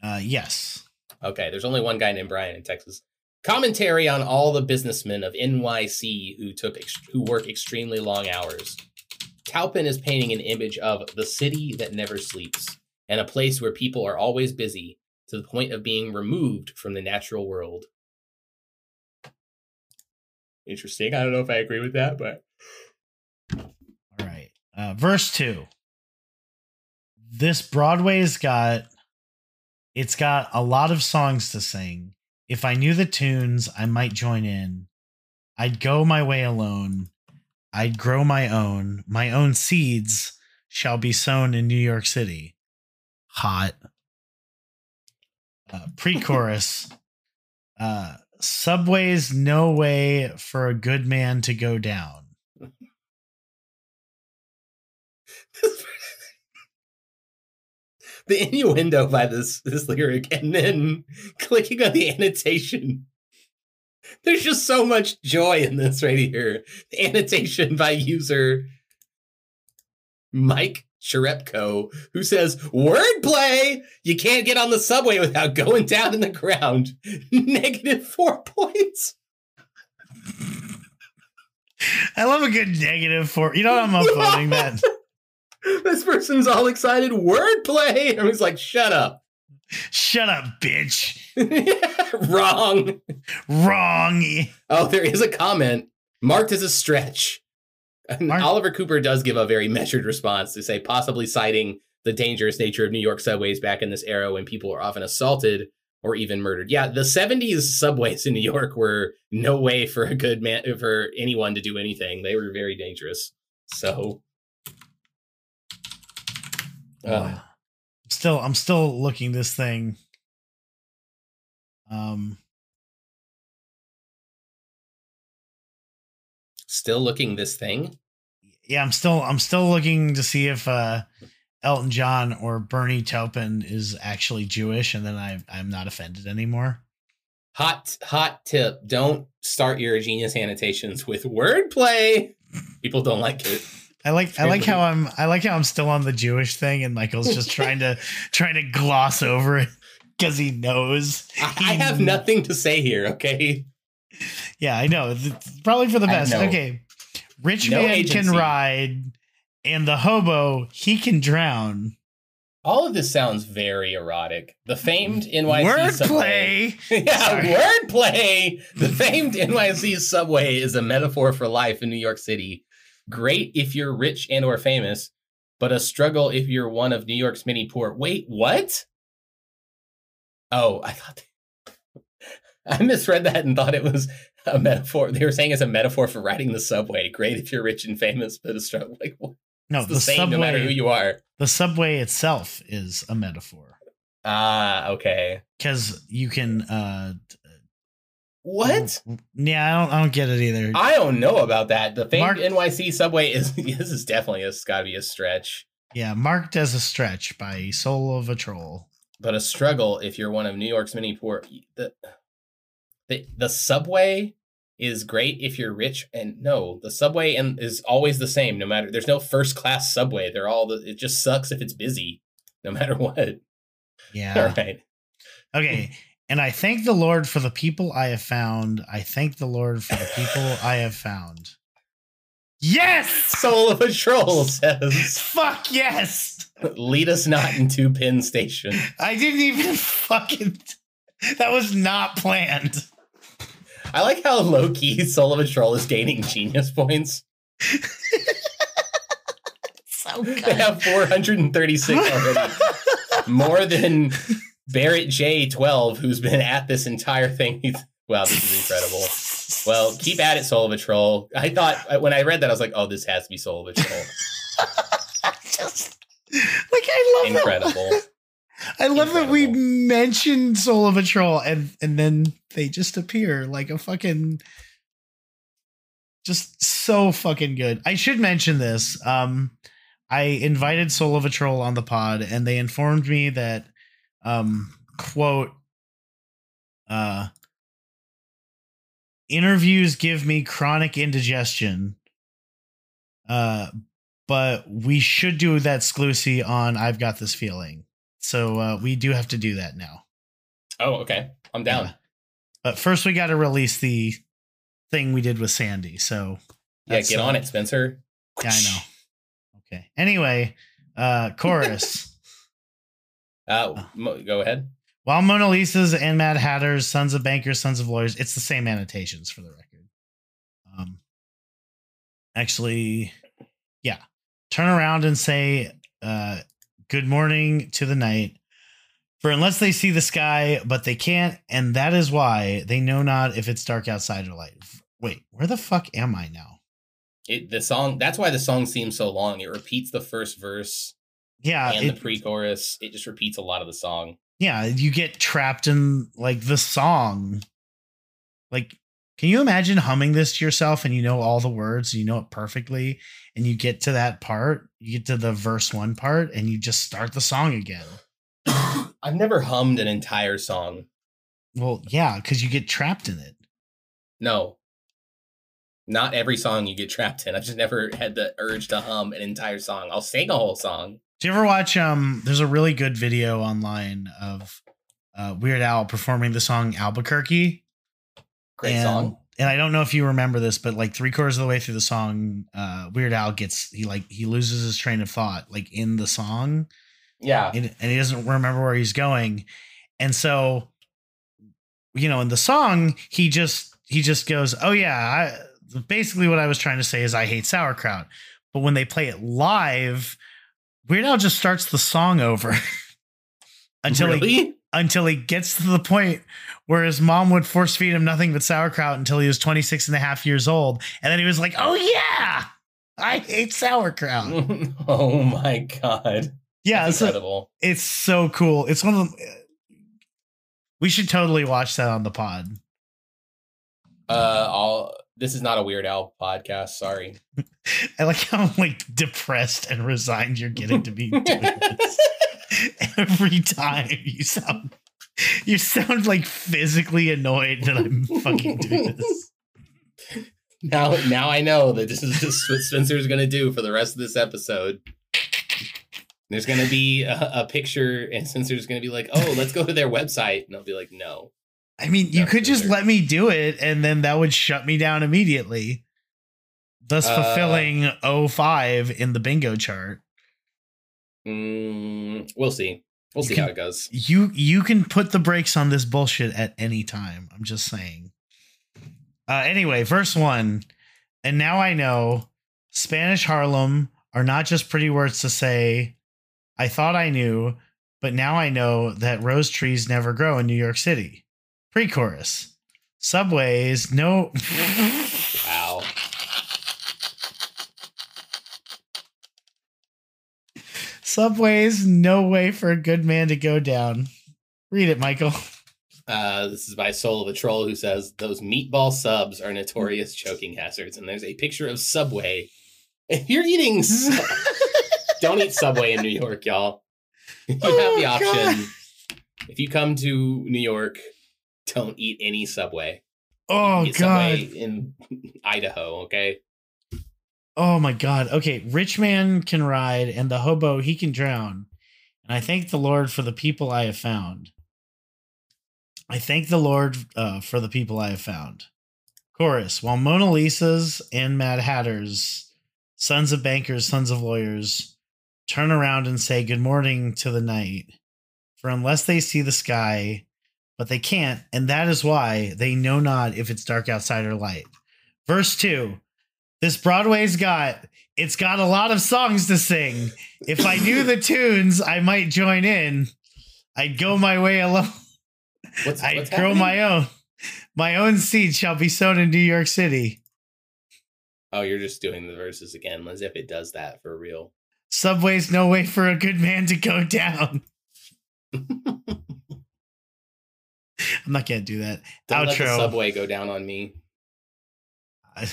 Uh, yes. Okay, there's only one guy named Brian in Texas. Commentary on all the businessmen of NYC who took ex- who work extremely long hours. Taupin is painting an image of the city that never sleeps and a place where people are always busy to the point of being removed from the natural world. interesting. I don't know if I agree with that, but All right. Uh, verse two. This Broadway's got it's got a lot of songs to sing. If I knew the tunes, I might join in. I'd go my way alone. I'd grow my own. My own seeds shall be sown in New York City. Hot. Uh, pre-chorus. Uh, subways no way for a good man to go down. the innuendo by this this lyric and then clicking on the annotation. There's just so much joy in this right here. The annotation by user Mike Sherepko, who says, Wordplay! You can't get on the subway without going down in the ground. Negative four points. I love a good four. you know what I'm upvoting that. This person's all excited. Wordplay! And he's like, shut up. Shut up, bitch. Wrong. Wrong. Oh, there is a comment marked as a stretch. Mark- Oliver Cooper does give a very measured response to say, possibly citing the dangerous nature of New York subways back in this era when people were often assaulted or even murdered. Yeah, the 70s subways in New York were no way for a good man for anyone to do anything. They were very dangerous. So uh, still I'm still looking this thing. Um still looking this thing. yeah, I'm still I'm still looking to see if uh Elton John or Bernie Taupin is actually Jewish and then I I'm not offended anymore. Hot hot tip: Don't start your genius annotations with wordplay. People don't like it. I like I like how I'm I like how I'm still on the Jewish thing and Michael's just trying to trying to gloss over it because he knows. I, I have nothing to say here. Okay, Yeah, I know. It's probably for the best. Okay. Rich No man agency. can ride and the hobo he can drown. all of this sounds very erotic. The famed NYC subway. Wordplay. yeah, Sorry. wordplay. The famed NYC subway is a metaphor for life in New York City. Great if you're rich and or famous, but a struggle if you're one of New York's many poor. Wait, what? Oh, I thought I misread that and thought it was a metaphor. They were saying it's a metaphor for riding the subway. Great if you're rich and famous, but a struggle. Like, what? No, it's the, the, same no matter who you are. The subway itself is a metaphor Ah, okay. because you can. uh What? Mm, mm. Yeah, I don't. I don't get it either. I don't know about that. The famed Mark- NYC subway is this is definitely this got to be a stretch, yeah, marked as a stretch by Soul of a Troll. but a struggle if you're one of New York's many poor. The the the subway is great if you're rich, and no, the subway and is always the same. No matter there's no first class subway. They're all the. It just sucks if it's busy, no matter what. Yeah. All right. Okay. And I thank the Lord for the people I have found. I thank the Lord for the people I have found. Yes! Soul of a troll says, Fuck yes! "Lead us not into Penn Station." I didn't even fucking. That was not planned. I like how low key Soul of a Troll is gaining genius points. So They have 436 already. More than Barrett J12, who's been at this entire thing. Wow, this is incredible. Well, keep at it, Soul of a Troll. I thought when I read that, I was like, oh, this has to be Soul of a Troll. Just like I love that. Incredible. I love that we mentioned Soul of a Troll and and then they just appear like a fucking just so fucking good. I should mention this. Um I invited Soul of a Troll on the pod and they informed me that um quote uh interviews give me chronic indigestion. Uh but we should do that exclusive on I've got this feeling. So uh, we do have to do that now. Oh, okay. I'm down. But first, we got to release the thing we did with Sandy. So Yeah, get uh, on it, Spencer. Yeah, I know. Okay. Anyway, uh, chorus. Uh, mo- go ahead. While Mona Lisa's and Mad Hatters, sons of bankers, sons of lawyers, it's the same annotations for the record. Um, actually, yeah, turn around and say, uh, "Good morning to the night." For unless they see the sky, but they can't, and that is why they know not if it's dark outside or light. Wait, where the fuck am I now? It, the song. That's why the song seems so long. It repeats the first verse Yeah, and it- the pre-chorus. It just repeats a lot of the song. yeah, you get trapped in like the song. Like, can you imagine humming this to yourself and you know all the words, and you know it perfectly, and you get to that part, you get to the verse one part, and you just start the song again. I've never hummed an entire song. Well, yeah, because you get trapped in it. No. Not every song you get trapped in. I've just never had the urge to hum an entire song. I'll sing a whole song. Do you ever watch? Um, there's a really good video online of uh, Weird Al performing the song Albuquerque. Great and, song. And I don't know if you remember this, but like three quarters of the way through the song, uh, Weird Al gets he like he loses his train of thought like in the song, Yeah. and, and he doesn't remember where he's going, and so you know in the song he just he just goes, oh yeah, I, basically what I was trying to say is I hate sauerkraut, but when they play it live, Weird Al just starts the song over until he until he gets to the point where his mom would force feed him nothing but sauerkraut until he was 26 and a half years old. And then he was like, oh, yeah, I hate sauerkraut. oh my god. Yeah, That's so incredible. it's so cool. It's one of the. We should totally watch that on the pod. Uh I'll this is not a Weird Al podcast, sorry. I like how like depressed and resigned you're getting to be doing this. Every time you sound, you sound like physically annoyed that I'm fucking doing this. now now I know that this is just what Spencer's gonna do for the rest of this episode. There's gonna be a, a picture, and Spencer's gonna be like, "Oh, let's go to their website," and I'll be like, "No." I mean, you could just let me do it, and then that would shut me down immediately. Thus Uh, fulfilling 05 in the bingo chart. Mm, we'll see. We'll You see can- how it goes. You you can put the brakes on this bullshit at any time. I'm just saying. Uh, anyway, verse one, and now I know Spanish Harlem are not just pretty words to say. I thought I knew, but now I know that rose trees never grow in New York City. Pre-chorus, subways, no. Wow. Subways, no way for a good man to go down. Read it, Michael. Uh, this is by Soul of a Troll, who says those meatball subs are notorious choking hazards, and there's a picture of Subway. If you're eating, su- don't eat Subway in New York, y'all. You have the Oh, option. God. If you come to New York, don't eat any Subway. Oh god. Subway in Idaho, okay? Oh my god. Okay, rich man can ride and the hobo he can drown. And I thank the Lord for the people I have found. I thank the Lord uh, for the people I have found. Chorus While Mona Lisa's and Mad Hatters, sons of bankers, sons of lawyers, turn around and say good morning to the night. For unless they see the sky, but they can't, and that is why they know not if it's dark outside or light. Verse 2 This Broadway's got it's got a lot of songs to sing. If I knew the tunes, I might join in. I'd go my way alone. What's, I'd what's grow happening? my own. My own seed shall be sown in New York City. Oh, you're just doing the verses again, as if it does that for real. Subway's no way for a good man to go down. I'm not gonna do that. Don't let the Outro. Subway go down on me. I,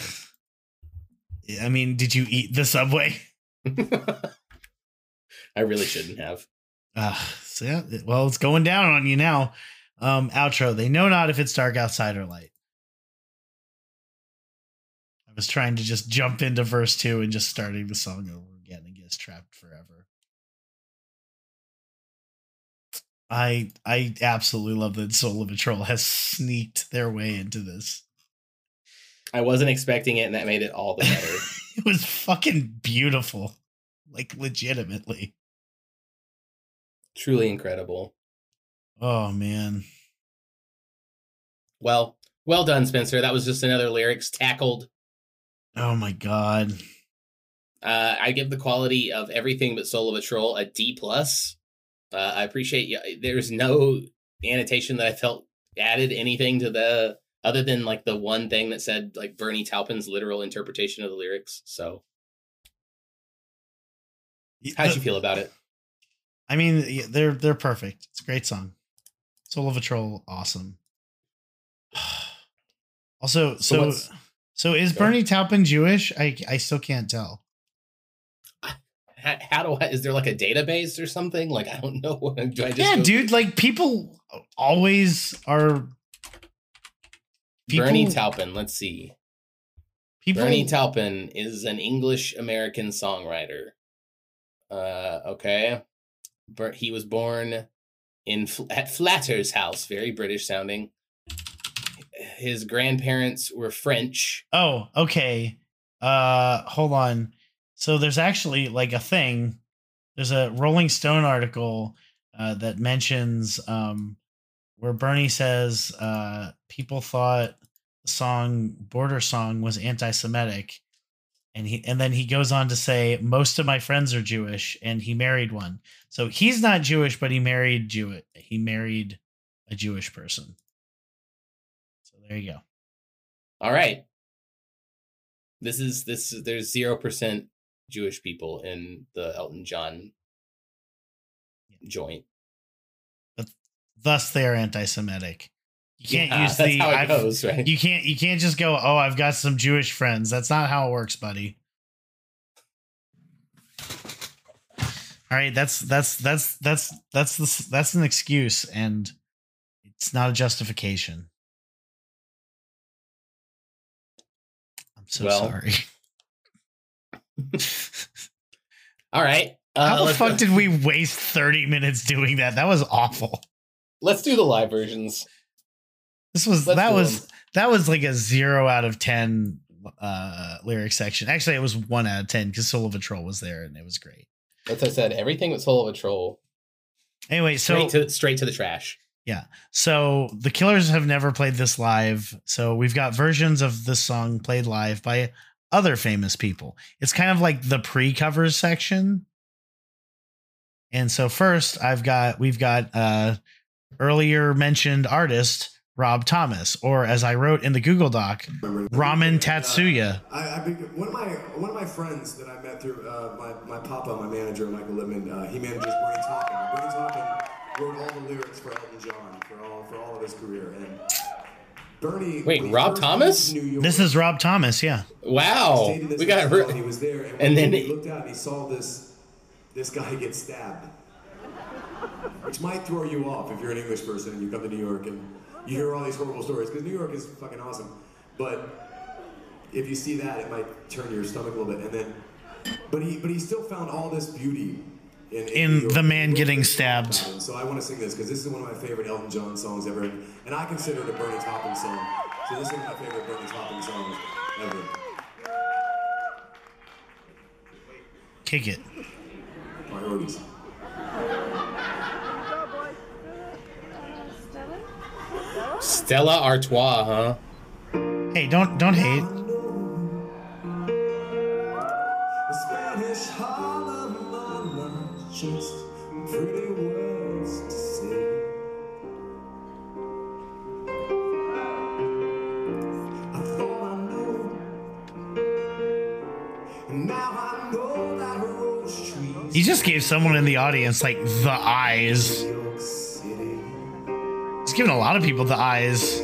I mean, did you eat the subway? I really shouldn't have. Uh, so yeah, well, it's going down on you now. Um, outro. They know not if it's dark outside or light. I was trying to just jump into verse two and just starting the song over again and gets trapped forever. I I absolutely love that Soul of a has sneaked their way into this. I wasn't expecting it, and that made it all the better. it was fucking beautiful, like legitimately. Truly incredible. Oh man. Well, well done, Spencer. That was just another lyrics tackled Oh my god. Uh, I give the quality of everything but Soul of a Troll a D plus. Uh, I appreciate you. There's no annotation that I felt added anything to the other than like the one thing that said like Bernie Taupin's literal interpretation of the lyrics. So how'd you feel about it? I mean, they're they're perfect. It's a great song. Soul of a Troll, awesome. Also, So so so, is Bernie Taupin Jewish? I I still can't tell. How, how do I? Is there like a database or something? Like I don't know. Do I just yeah, go- dude. Like people always are. People, Bernie Taupin. Let's see. people, Bernie Taupin is an English American songwriter. Uh, okay. Ber- he was born in at Flatter's house, very British sounding. His grandparents were French. Oh, okay. Uh hold on. So there's actually like a thing. There's a Rolling Stone article uh that mentions um where Bernie says uh people thought the song Border Song was anti-Semitic. And he and then he goes on to say most of my friends are Jewish and he married one. So he's not Jewish, but he married Jew he married a Jewish person. So there you go. All right. This is this. There's zero percent Jewish people in the Elton John joint. thus they are anti-Semitic. You can't Yeah, use the how it goes, right? you can't you can't just go oh I've got some Jewish friends. That's not how it works, buddy. All right, that's that's that's that's that's the, that's an excuse and it's not a justification. I'm so Well, sorry. All right. Uh, How the let's, fuck did we waste 30 minutes doing that? That was awful. let's do the live versions. This was Let's that was them. that was like a zero out of ten uh lyric section. Actually, it was one out of ten because Soul of a Troll was there and it was great. As I said, everything with Soul of a Troll. Anyway, so Straight to straight to the trash. Yeah. So the Killers have never played this live. So we've got versions of this song played live by other famous people. It's kind of like the pre-covers section. And so first, I've got we've got uh earlier mentioned artist Rob Thomas, or as I wrote in the Google Doc, Ramen Tatsuya. I, I be, one of my one of my friends that I met through uh, my my papa, my manager, Michael Lippman. Uh, he manages Bernie Taupin. Bernie Taupin wrote all the lyrics for Elton John for all for all of his career. And Bernie. Wait, Rob Thomas? New York, This is Rob Thomas, yeah. Wow, stayed in this we got hotel re- and he was there, and, and then he it- looked out and he saw this this guy get stabbed, which might throw you off if you're an English person and you come to New York and you hear all these horrible stories because New York is fucking awesome, but if you see that, it might turn your stomach a little bit, and then, but he but he still found all this beauty. In, In New the man getting stabbed. So I want to sing this because this is one of my favorite Elton John songs ever, and I consider it a Bernie Taupin song. So this is one of my favorite Bernie Taupin songs ever. Kick it. Priorities. Stella Artois, huh? Hey, don't don't hate. Just gave someone in the audience like the eyes. New York City, He's giving a lot of people the eyes.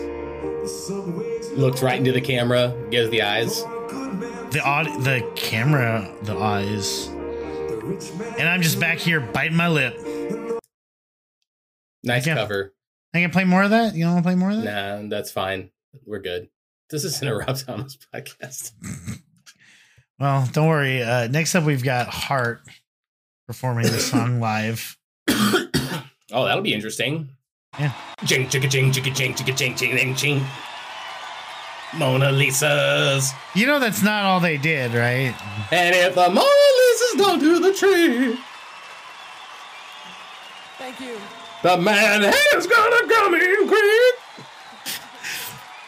Looks right into the camera, gives the eyes. for a good man, The aud- the camera, the eyes. the rich man. And I'm just back here biting my lip. Nice Yeah. cover. I can play more of that. You don't want to play more of that? Nah, that's fine. We're good. This isn't a Rob Thomas podcast. Well, don't worry. Uh, next up, we've got Heart performing the song live. Oh, that'll be interesting. Yeah. Jing, chicka, jing, chicka, jing, chicka, jing, ching, ching, ching. Mona Lisa's. You know that's not all they did, right? And if the Mona Lisa's don't do the tree, Thank you. the Manhattan's gonna come in quick.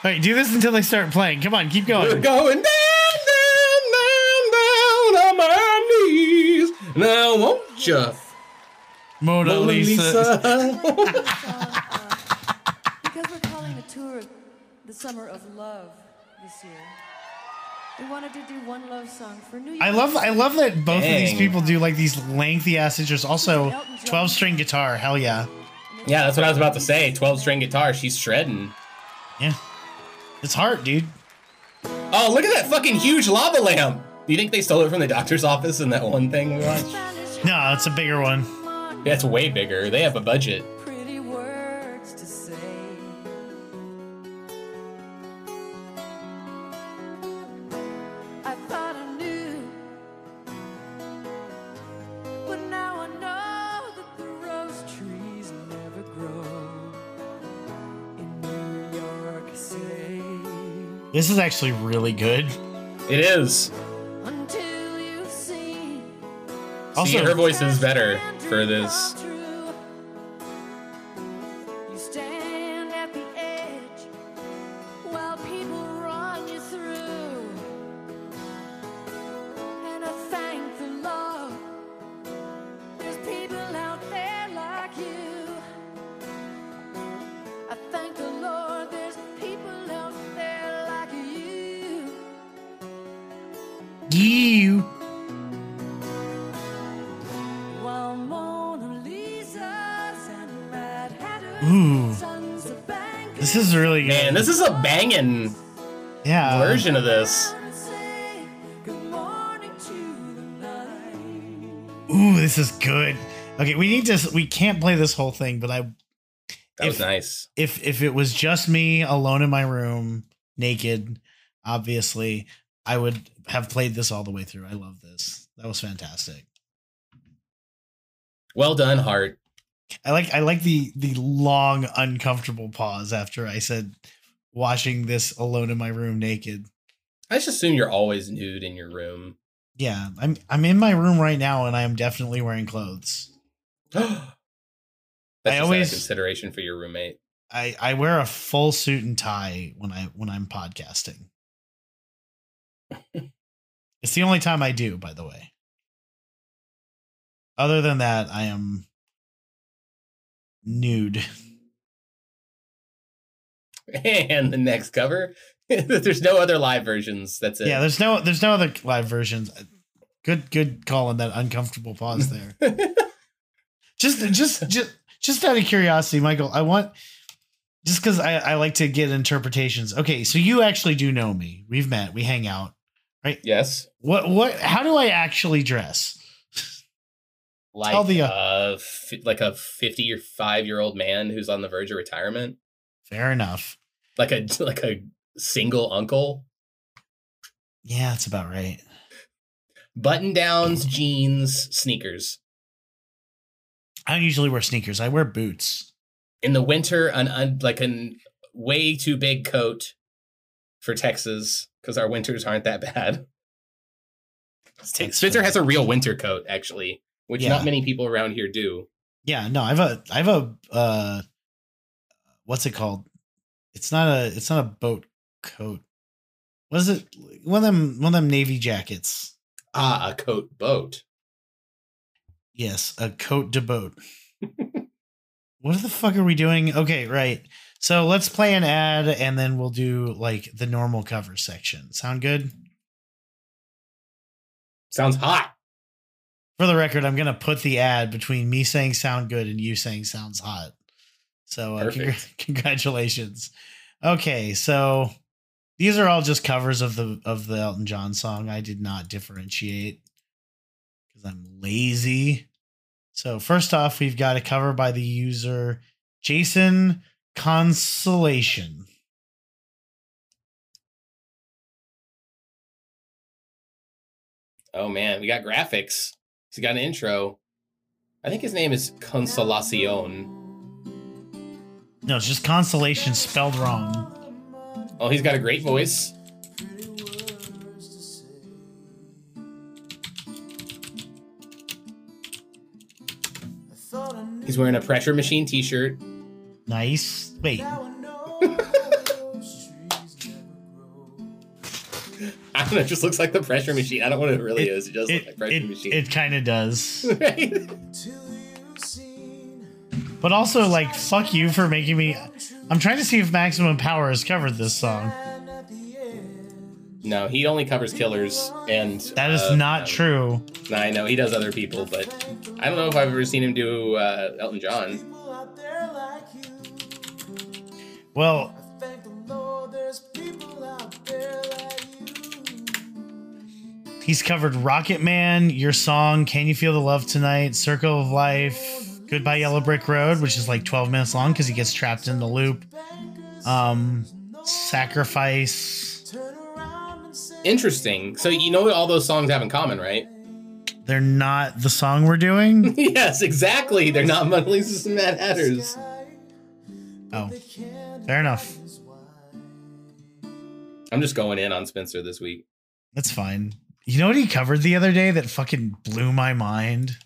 All right, do this until they start playing. Come on, keep going. We're going. going down, No, won't ya? Mona, Lisa. Because we're calling the tour the Summer of Love this year. We wanted to do one love song for New York. I love I love that both of these people do like these lengthy ass intros. Also, 12 string guitar. Hell yeah. Yeah, that's what I was about to say. 12 string guitar. She's shredding. Yeah. It's hard, dude. Oh, look at that fucking huge lava lamp. Do you think they stole it from the doctor's office in that one thing we watched? No, it's a bigger one. Yeah, it's way bigger. They have a budget. Pretty words to say. I thought I knew, but now I know that the rose trees never grow in New York City. This is actually really good. It is. Also, her voice is better for this. Is a banging yeah. version of this. say good morning to the night. Ooh, this is good. Okay, we need to. We can't play this whole thing, but I That was nice. if if it was just me alone in my room, naked, obviously, I would have played this all the way through. I love this. That was fantastic. Well done, Heart. I like I like the the long uncomfortable pause after I said watching this alone in my room naked. I just assume you're always nude in your room. Yeah, I'm I'm in my room right now and I am definitely wearing clothes. That's I always- consideration for your roommate. I I wear a full suit and tie when I when I'm podcasting. it's the only time I do, by the way. Other than that, I am nude. And the next cover, there's no other live versions. That's it. Yeah, there's no there's no other live versions. Good good call on that uncomfortable pause there. just just just just out of curiosity, Michael, I want just because I, I like to get interpretations. Okay, so you actually do know me. We've met, we hang out. Right? Yes. What what how do I actually dress? Like the, uh, f- like a 50 or 5 year old man who's on the verge of retirement. Fair enough. Like a like a single uncle. Yeah, that's about right. Button downs, jeans, sneakers. I don't usually wear sneakers. I wear boots. In the winter, an un, like an way too big coat for Texas because our winters aren't that bad. That's Spencer fair. has a real winter coat actually, which Yeah. not many people around here do. Yeah, no, I've a I've a uh what's it called? It's not a it's not a boat coat. What is it? One of them one of them navy jackets. Ah, a coat boat. Yes, a coat de boat. what the fuck are we doing? Okay, right. So let's play an ad and then we'll do like the normal cover section. Sound good? Sounds hot. For the record, I'm gonna put the ad between me saying sound good and you saying sounds hot. So uh, congr- congratulations. Okay, so these are all just covers of the of the Elton John song. I did not differentiate because I'm lazy. So first off, we've got a cover by the user Jason Consolation. Oh man, we got graphics. He's got an intro. I think his name is Consolacion. No, it's just Consolation spelled wrong. Oh, he's got a great voice. He's wearing a pressure machine t-shirt. Nice. Wait, I don't know. it just looks like the pressure machine. I don't know what it really is. It just look It, like pressure it, machine. it kind of does. Right? But also, like, fuck you for making me. I'm trying to see if Maximum Power has covered this song. No, he only covers killers, and That is uh, not um, true. I know he does other people, but I don't know if I've ever seen him do uh, Elton John. Well, he's covered Rocket Man, Your Song, Can You Feel the Love Tonight, Circle of Life, Goodbye Yellow Brick Road, which is like 12 minutes long because he gets trapped in the loop. Um, Sacrifice. Interesting. So you know what all those songs have in common, right? They're not the song we're doing. yes, exactly. They're not Mona Lisa's and Mad Hatters. Oh, fair enough. I'm just going in on Spencer this week. That's fine. You know what he covered the other day that fucking blew my mind?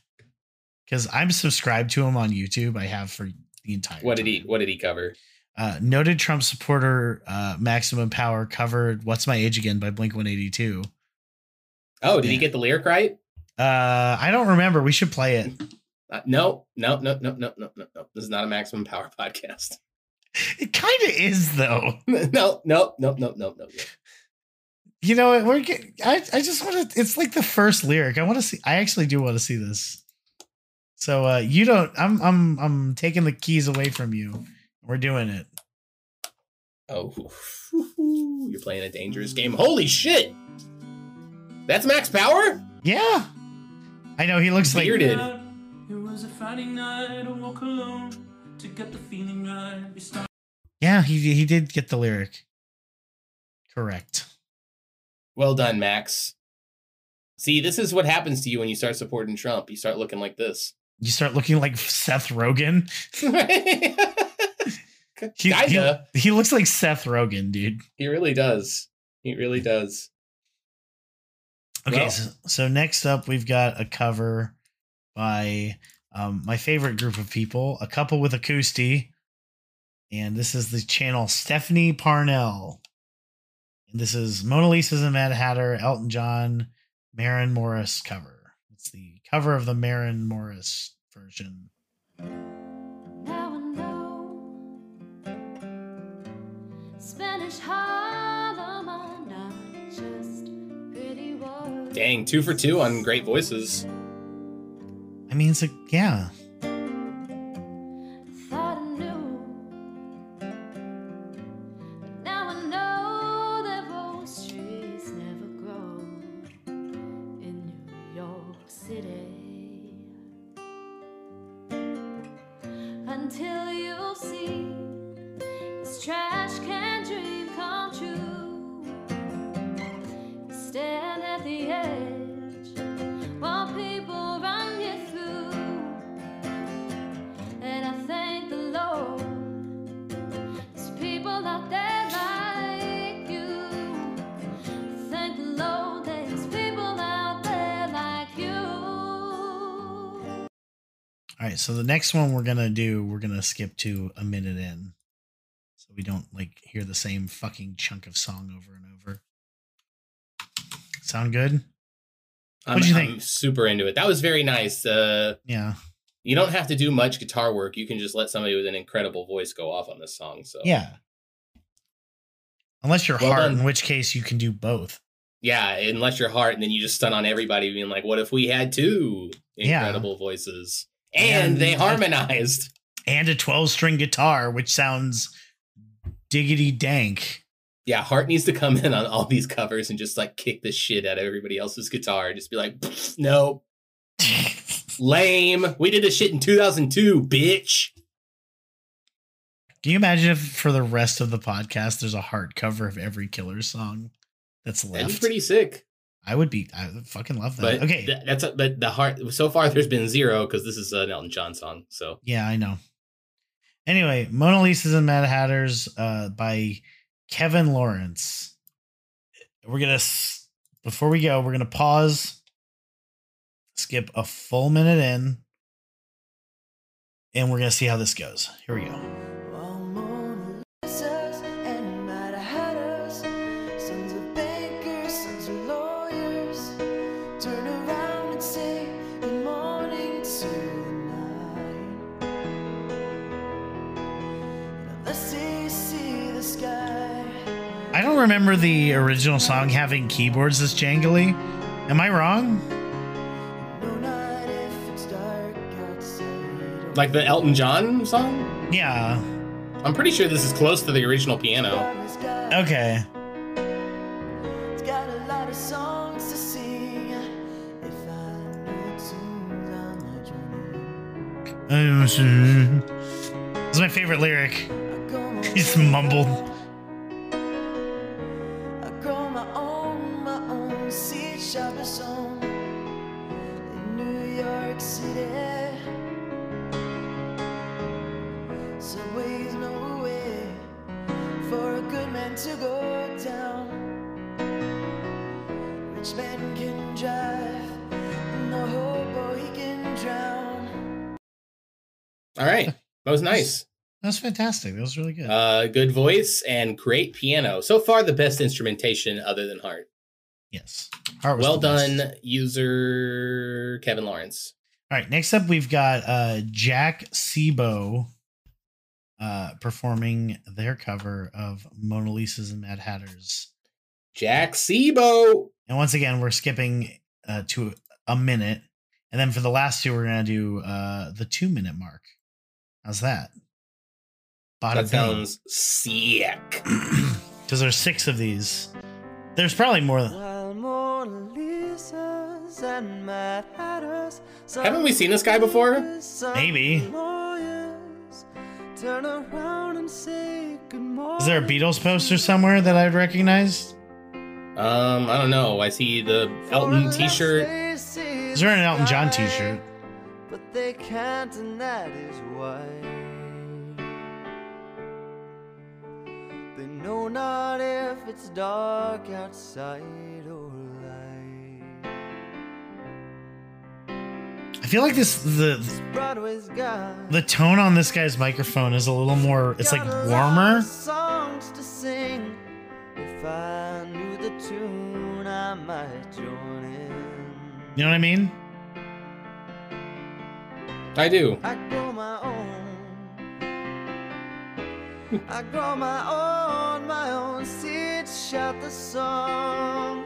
Because I'm subscribed to him on YouTube. I have for the entire. What did he time. What did he cover? Uh, noted Trump supporter uh, Maximum Power covered "What's My Age Again" by Blink 182. Oh, did he get the lyric right? Uh, I don't remember. We should play it. Uh, no, no, no, no, no, no, no, no. This is not a Maximum Power podcast. It kind of is though. no, no, no, no, no, no, no. You know, we're. Get, I I just want to. It's like the first lyric. I want to see. I actually do want to see this. So uh, you don't. I'm I'm I'm taking the keys away from you. We're doing it. Oh, you're playing a dangerous game. Holy shit! That's Max Power? Yeah. I know he looks like Bearded. It was a Friday night, I woke alone to get the feeling right. We started Yeah, he he did get the lyric. Correct. Well done, Max. See, this is what happens to you when you start supporting Trump. You start looking like this. You start looking like Seth Rogen. He, he, he looks like Seth Rogen, dude. He really does. He really does. Okay, Well- so, so next up we've got a cover by um, my favorite group of people, a couple with acoustic, and this is the channel Stephanie Parnell. And this is Mona Lisa's and Mad Hatter, Elton John, Maren Morris cover. It's the cover of the Maren Morris version. Now I know Spanish Harlem are not just pretty words. Dang, two for two on great voices. I mean, it's a yeah. City. Until you see right, so the next one we're gonna do, we're gonna skip to a minute in, so we don't like hear the same fucking chunk of song over and over. Sound good? What do you I'm think? super into it. That was very nice. Uh, Yeah, you don't have to do much guitar work. You can just let somebody with an incredible voice go off on this song. So yeah. Unless you're Well Heart, done. in which case you can do both. yeah, unless you're Heart, and then you just stun on everybody, being like, "What if we had two Yeah. incredible voices?" And, And- they harmonized. And a 12 string guitar, which sounds diggity dank. Yeah, Heart needs to come in on all these covers and just like kick the shit out of everybody else's guitar. Just be like, "No, lame. We did this shit in 2002, bitch." Can you imagine if for the rest of the podcast there's a Heart cover of every killer song that's That'd be pretty sick. I would be. I would fucking love that. But okay. th- that's a, but the Heart so far there's been zero because this is an Elton John song. So Yeah, I know. Anyway, Mona Lisa's and Mad Hatters uh, by Kevin Lawrence. We're gonna before we go, we're gonna pause, skip a full minute in, and we're gonna see how this goes. Here we go. Remember the original song having keyboards this jangly. Am I wrong? Like the Elton John song? Yeah. I'm pretty sure this is close to the original piano. Okay. It's got a lot of songs nice. That was fantastic. That was really good. Uh, good voice and great piano. So far, the best instrumentation other than Heart. yes. Heart was Well the best. done, user Kevin Lawrence. All right. Next up, we've got uh, Jack Sebo uh, performing their cover of Mona Lisa's and Mad Hatters. Jack Sebo. And once again, we're skipping uh, to a minute. And then for the last two, we're going to do uh, the two minute mark. How's that? That sounds sick. Because there's six of these. There's probably more. than- While Mona Lisa's and Mad Hatters Haven't we seen this guy before? Maybe. Turn around and say good morning. Is there a Beatles poster somewhere that I'd recognize? Um, I don't know. I see the Elton T-shirt. Is there an Elton John t shirt? But they can't, and that is why. They know not if it's dark outside or light. I feel like this the the tone on this guy's microphone is a little more it's like got a lot warmer. songs to sing. If I knew the tune, I might join in. You know what I mean? I do. I grow my own. I grow my own, my own seeds. Shout the song.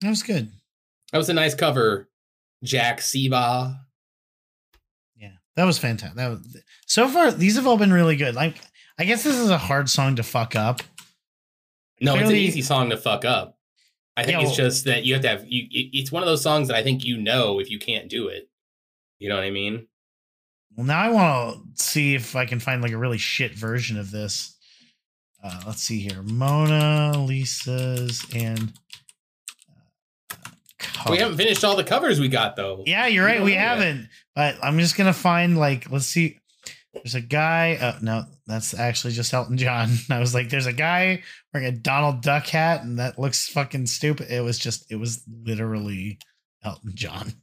That was good. That was a nice cover. Jack Seba. Yeah. That was fantastic. That was so far these have all been really good. Like I guess this is a hard song to fuck up. No, it's an easy song to fuck up. I think Yeah, it's just that you have to have you. it- It's one of those songs that I think you know if you can't do it. You know what I mean? Well, now I want to see if I can find like a really shit version of this. Uh, let's see here. Mona Lisa's and uh, We haven't finished all the covers we got though. Yeah, you're right. We haven't. But I'm just gonna find like let's see. There's a guy. Oh no, that's actually just Elton John. I was like, there's a guy wearing a Donald Duck hat, and that looks fucking stupid. It was just, it was literally Elton John.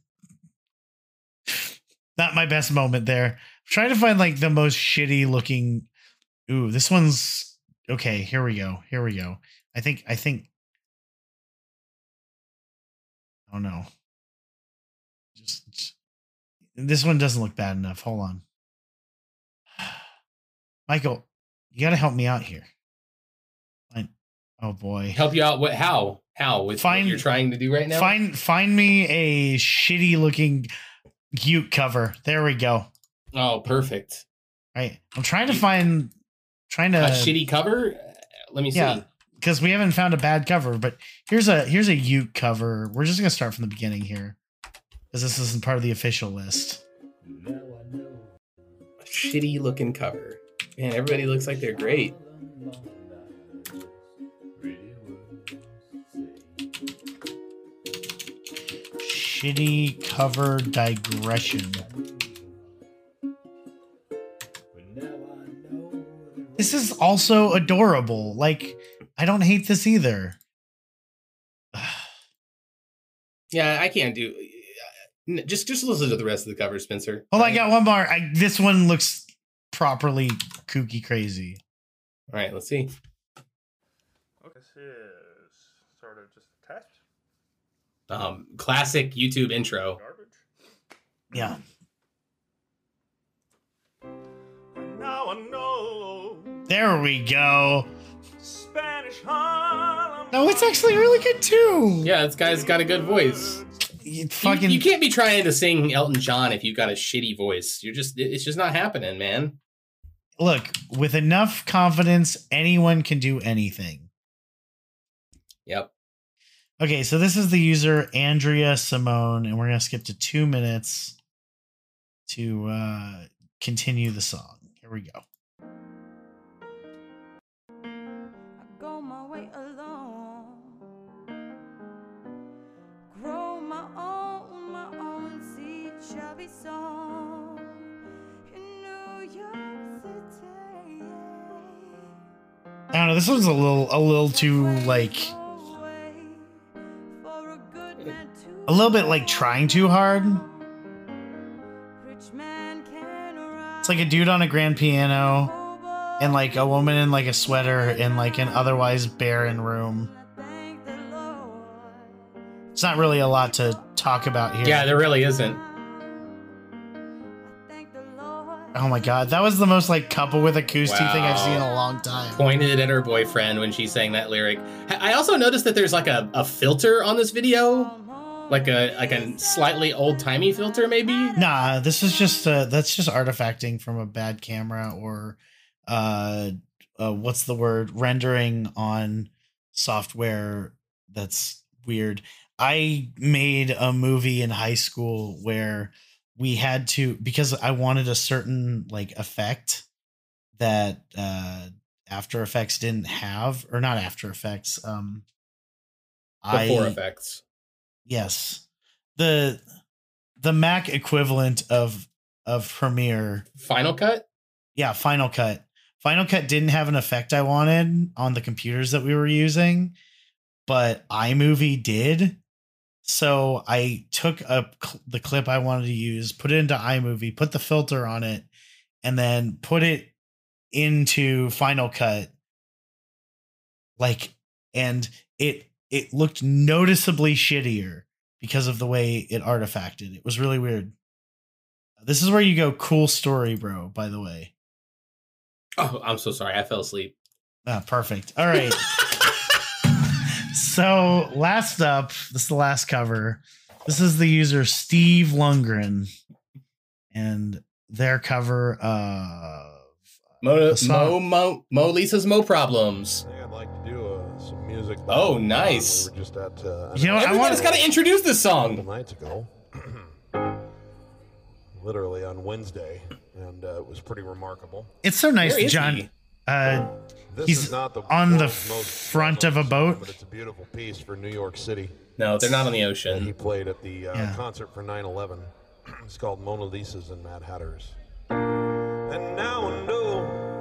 Not my best moment there. I'm trying to find like the most shitty looking. Ooh, this one's okay. Here we go. Here we go. I think. I think. Oh no. Just, just- this one doesn't look bad enough. Hold on. Michael, you got to help me out here. Oh boy. Help you out. What? How? How? With Find- what you're trying to do right now? Find find me a shitty looking uke cover. There we go. Oh, perfect. Right. I'm trying to find trying to a shitty cover. Let me see. yeah. because we haven't found a bad cover, but here's a here's a uke cover. We're just gonna start from the beginning here. Because this isn't part of the official list. A shitty looking cover. Man, everybody looks like they're great. Shitty cover digression. This is also adorable. Like, I don't hate this either. Yeah, I can't do. uh, Just just listen to the rest of the cover, Spencer. Oh, I got one more. I, this one looks properly kooky crazy. All right, let's see. This is sort of just a test. Um, classic YouTube intro. Garbage. Yeah. Now I know. There we go. Spanish Harlem. No, it's actually a really good too. Yeah, this guy's got a good voice. You You, fucking you can't be trying to sing Elton John if you've got a shitty voice. You're just it's just not happening, man. look with enough confidence, anyone can do anything. Yep. Okay, so this is the user Andrea Simone, and we're gonna skip to two minutes to uh continue the song. Here we go. I go my way alone. Grow my own, my own seed shall be in New York City. I don't know. This one's a little, a little too like, a little bit like trying too hard. It's like a dude on a grand piano, and like a woman in like a sweater in like an otherwise barren room. It's not really a lot to talk about here. Yeah, there really isn't. Oh my god, that was the most like couple with acoustic thing I've seen in a long time. Pointed at her boyfriend when she sang that lyric. I I also noticed that there's like a, a filter on this video, like a like a slightly old timey filter, maybe. Nah, this is just uh that's just artifacting from a bad camera or uh, uh what's the word rendering on software that's weird. I made a movie in high school where we had to because I wanted a certain like effect that uh After Effects didn't have or not After Effects um Before I effects. Yes. The the Mac equivalent of of Premiere. Final Cut. yeah Final Cut. Final Cut didn't have an effect I wanted on the computers that we were using but iMovie did. So I took a cl- the clip I wanted to use put it into iMovie put the filter on it and then put it into Final Cut. Like and it it looked noticeably shittier because of the way it artifacted. It was really weird. This is where you go cool story, bro, by the way. Oh, I'm so sorry. I fell asleep. Ah, perfect. All right. so, last up, this is the last cover. This is the user Steve Lundgren and their cover of Mo, The. Mo, Mo, Mo, Lisa's Mo problems. Music. Oh, battle. nice. We were just at. Uh, You know, I Everybody's want got to introduce this a couple song. nights ago, literally on Wednesday, and uh, it was pretty remarkable. it's so nice Where that is John he? uh This He's is not the on the world's most front of a well-known song, boat. but it's a beautiful piece for New York City. No, they're not on the And he ocean. played at the uh, Yeah. concert for 9/11. it's called Mona Lisa's and Mad Hatters. And now I know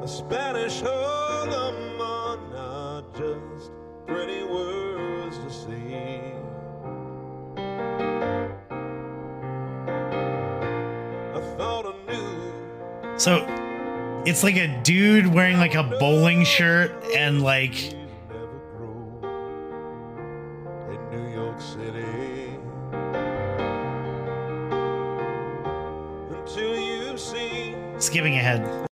the Spanish Harlem are not just pretty words to see. I thought I knew so it's like a dude wearing like a bowling shirt and like trees never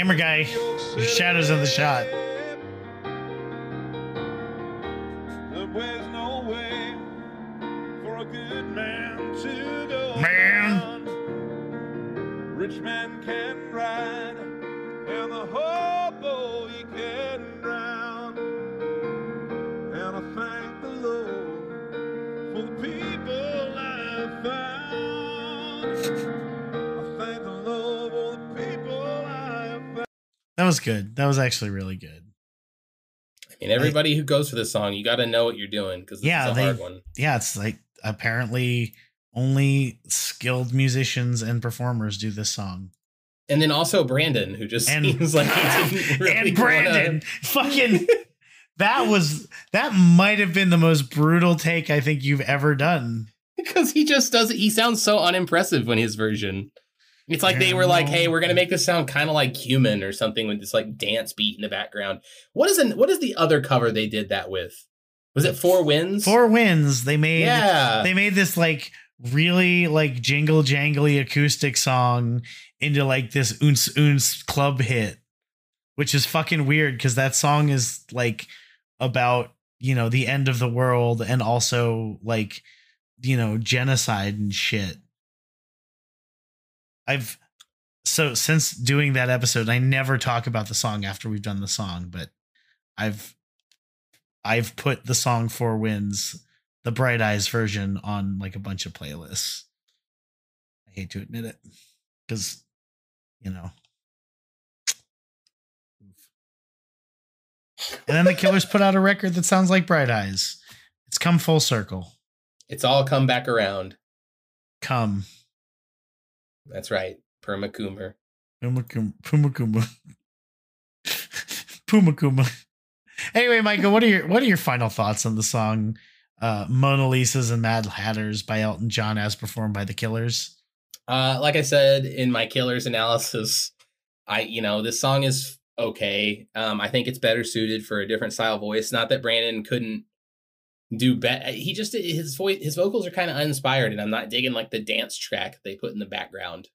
Camera guy, shadows in the shot. Was good. That was actually really good. I mean, everybody who goes for this song, you got to know what you're doing because Yeah, they- hard one. Yeah, it's like apparently only skilled musicians and performers do this song. And then also Brandon, who just And- seems like he didn't really and Brandon, fucking that was that might have been the most brutal take I think you've ever done. because he just does it. He sounds so unimpressive when his version. It's like they were like, "Hey, we're gonna make this sound kind of like human or something with this like dance beat in the background." What is an what is the other cover they did that with? Was it Four Winds? Four Winds. They made Yeah. they made this like really like jingle jangly acoustic song into like this oons oons club hit, which is fucking weird because that song is like about you know the end of the world and also like you know genocide and shit. I've so since doing that episode, I never talk about the song after we've done the song, but I've I've put the song Four Winds, the Bright Eyes version, on like a bunch of playlists. I hate to admit it, because you know. And then the Killers put out a record that sounds like Bright Eyes. It's come full circle. It's all come back around. Come. That's right. Perma Coomer. Puma Kuma. Puma Kuma. Anyway, Michael, what are your what are your final thoughts on the song uh, "Mona Lisa's and Mad Hatters" by Elton John, as performed by the Killers? Uh, like I said in my Killers analysis, I you know this song is okay. Um, I think it's better suited for a different style voice. Not that Brandon couldn't do better. He just his voice, his vocals are kind of uninspired, and I'm not digging like the dance track they put in the background.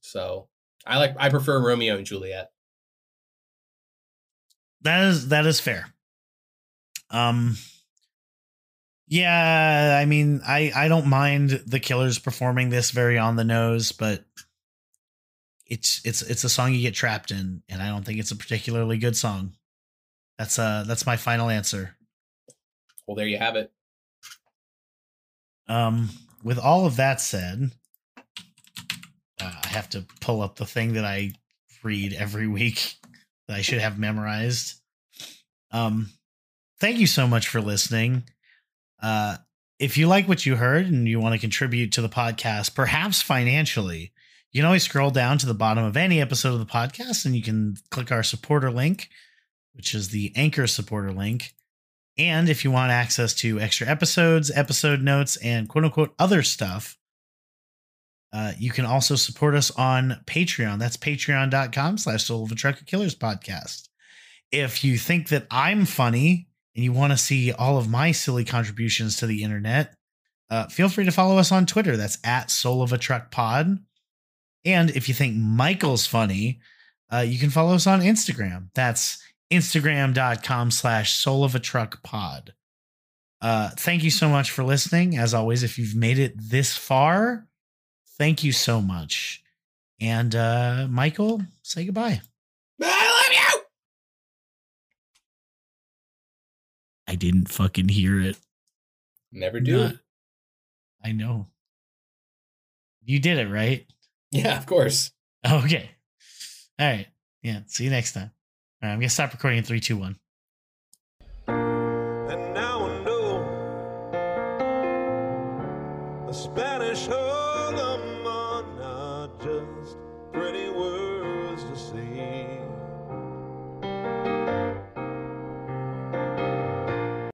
So I like I prefer Romeo and Juliet. That is that is fair. Um yeah, I mean, I I don't mind the Killers performing this very on the nose, but it's it's it's a song you get trapped in, and I don't think it's a particularly good song. That's uh that's my final answer. Well, there you have it. Um, with all of that said, uh, I have to pull up the thing that I read every week that I should have memorized. Um, thank you so much for listening. Uh, if you like what you heard and you want to contribute to the podcast, perhaps financially, you can always scroll down to the bottom of any episode of the podcast and you can click our supporter link, which is the Anchor supporter link. And if you want access to extra episodes, episode notes, and quote unquote other stuff, uh, you can also support us on Patreon. That's patreon.com slash soul of a trucker killers podcast. If you think that I'm funny and you want to see all of my silly contributions to the internet, uh, feel free to follow us on Twitter. That's at soul of a truck pod. And if you think Michael's funny, uh, you can follow us on Instagram. That's instagram.com slash soul of a truck pod. Uh, thank you so much for listening. As always, if you've made it this far, thank you so much. And uh, Michael, say goodbye. I love you. I didn't fucking hear it. Never do. Not- I know. You did it, right? Yeah, of course. Okay. All right. Yeah. See you next time. I'm gonna stop recording in three, two, one. And now I know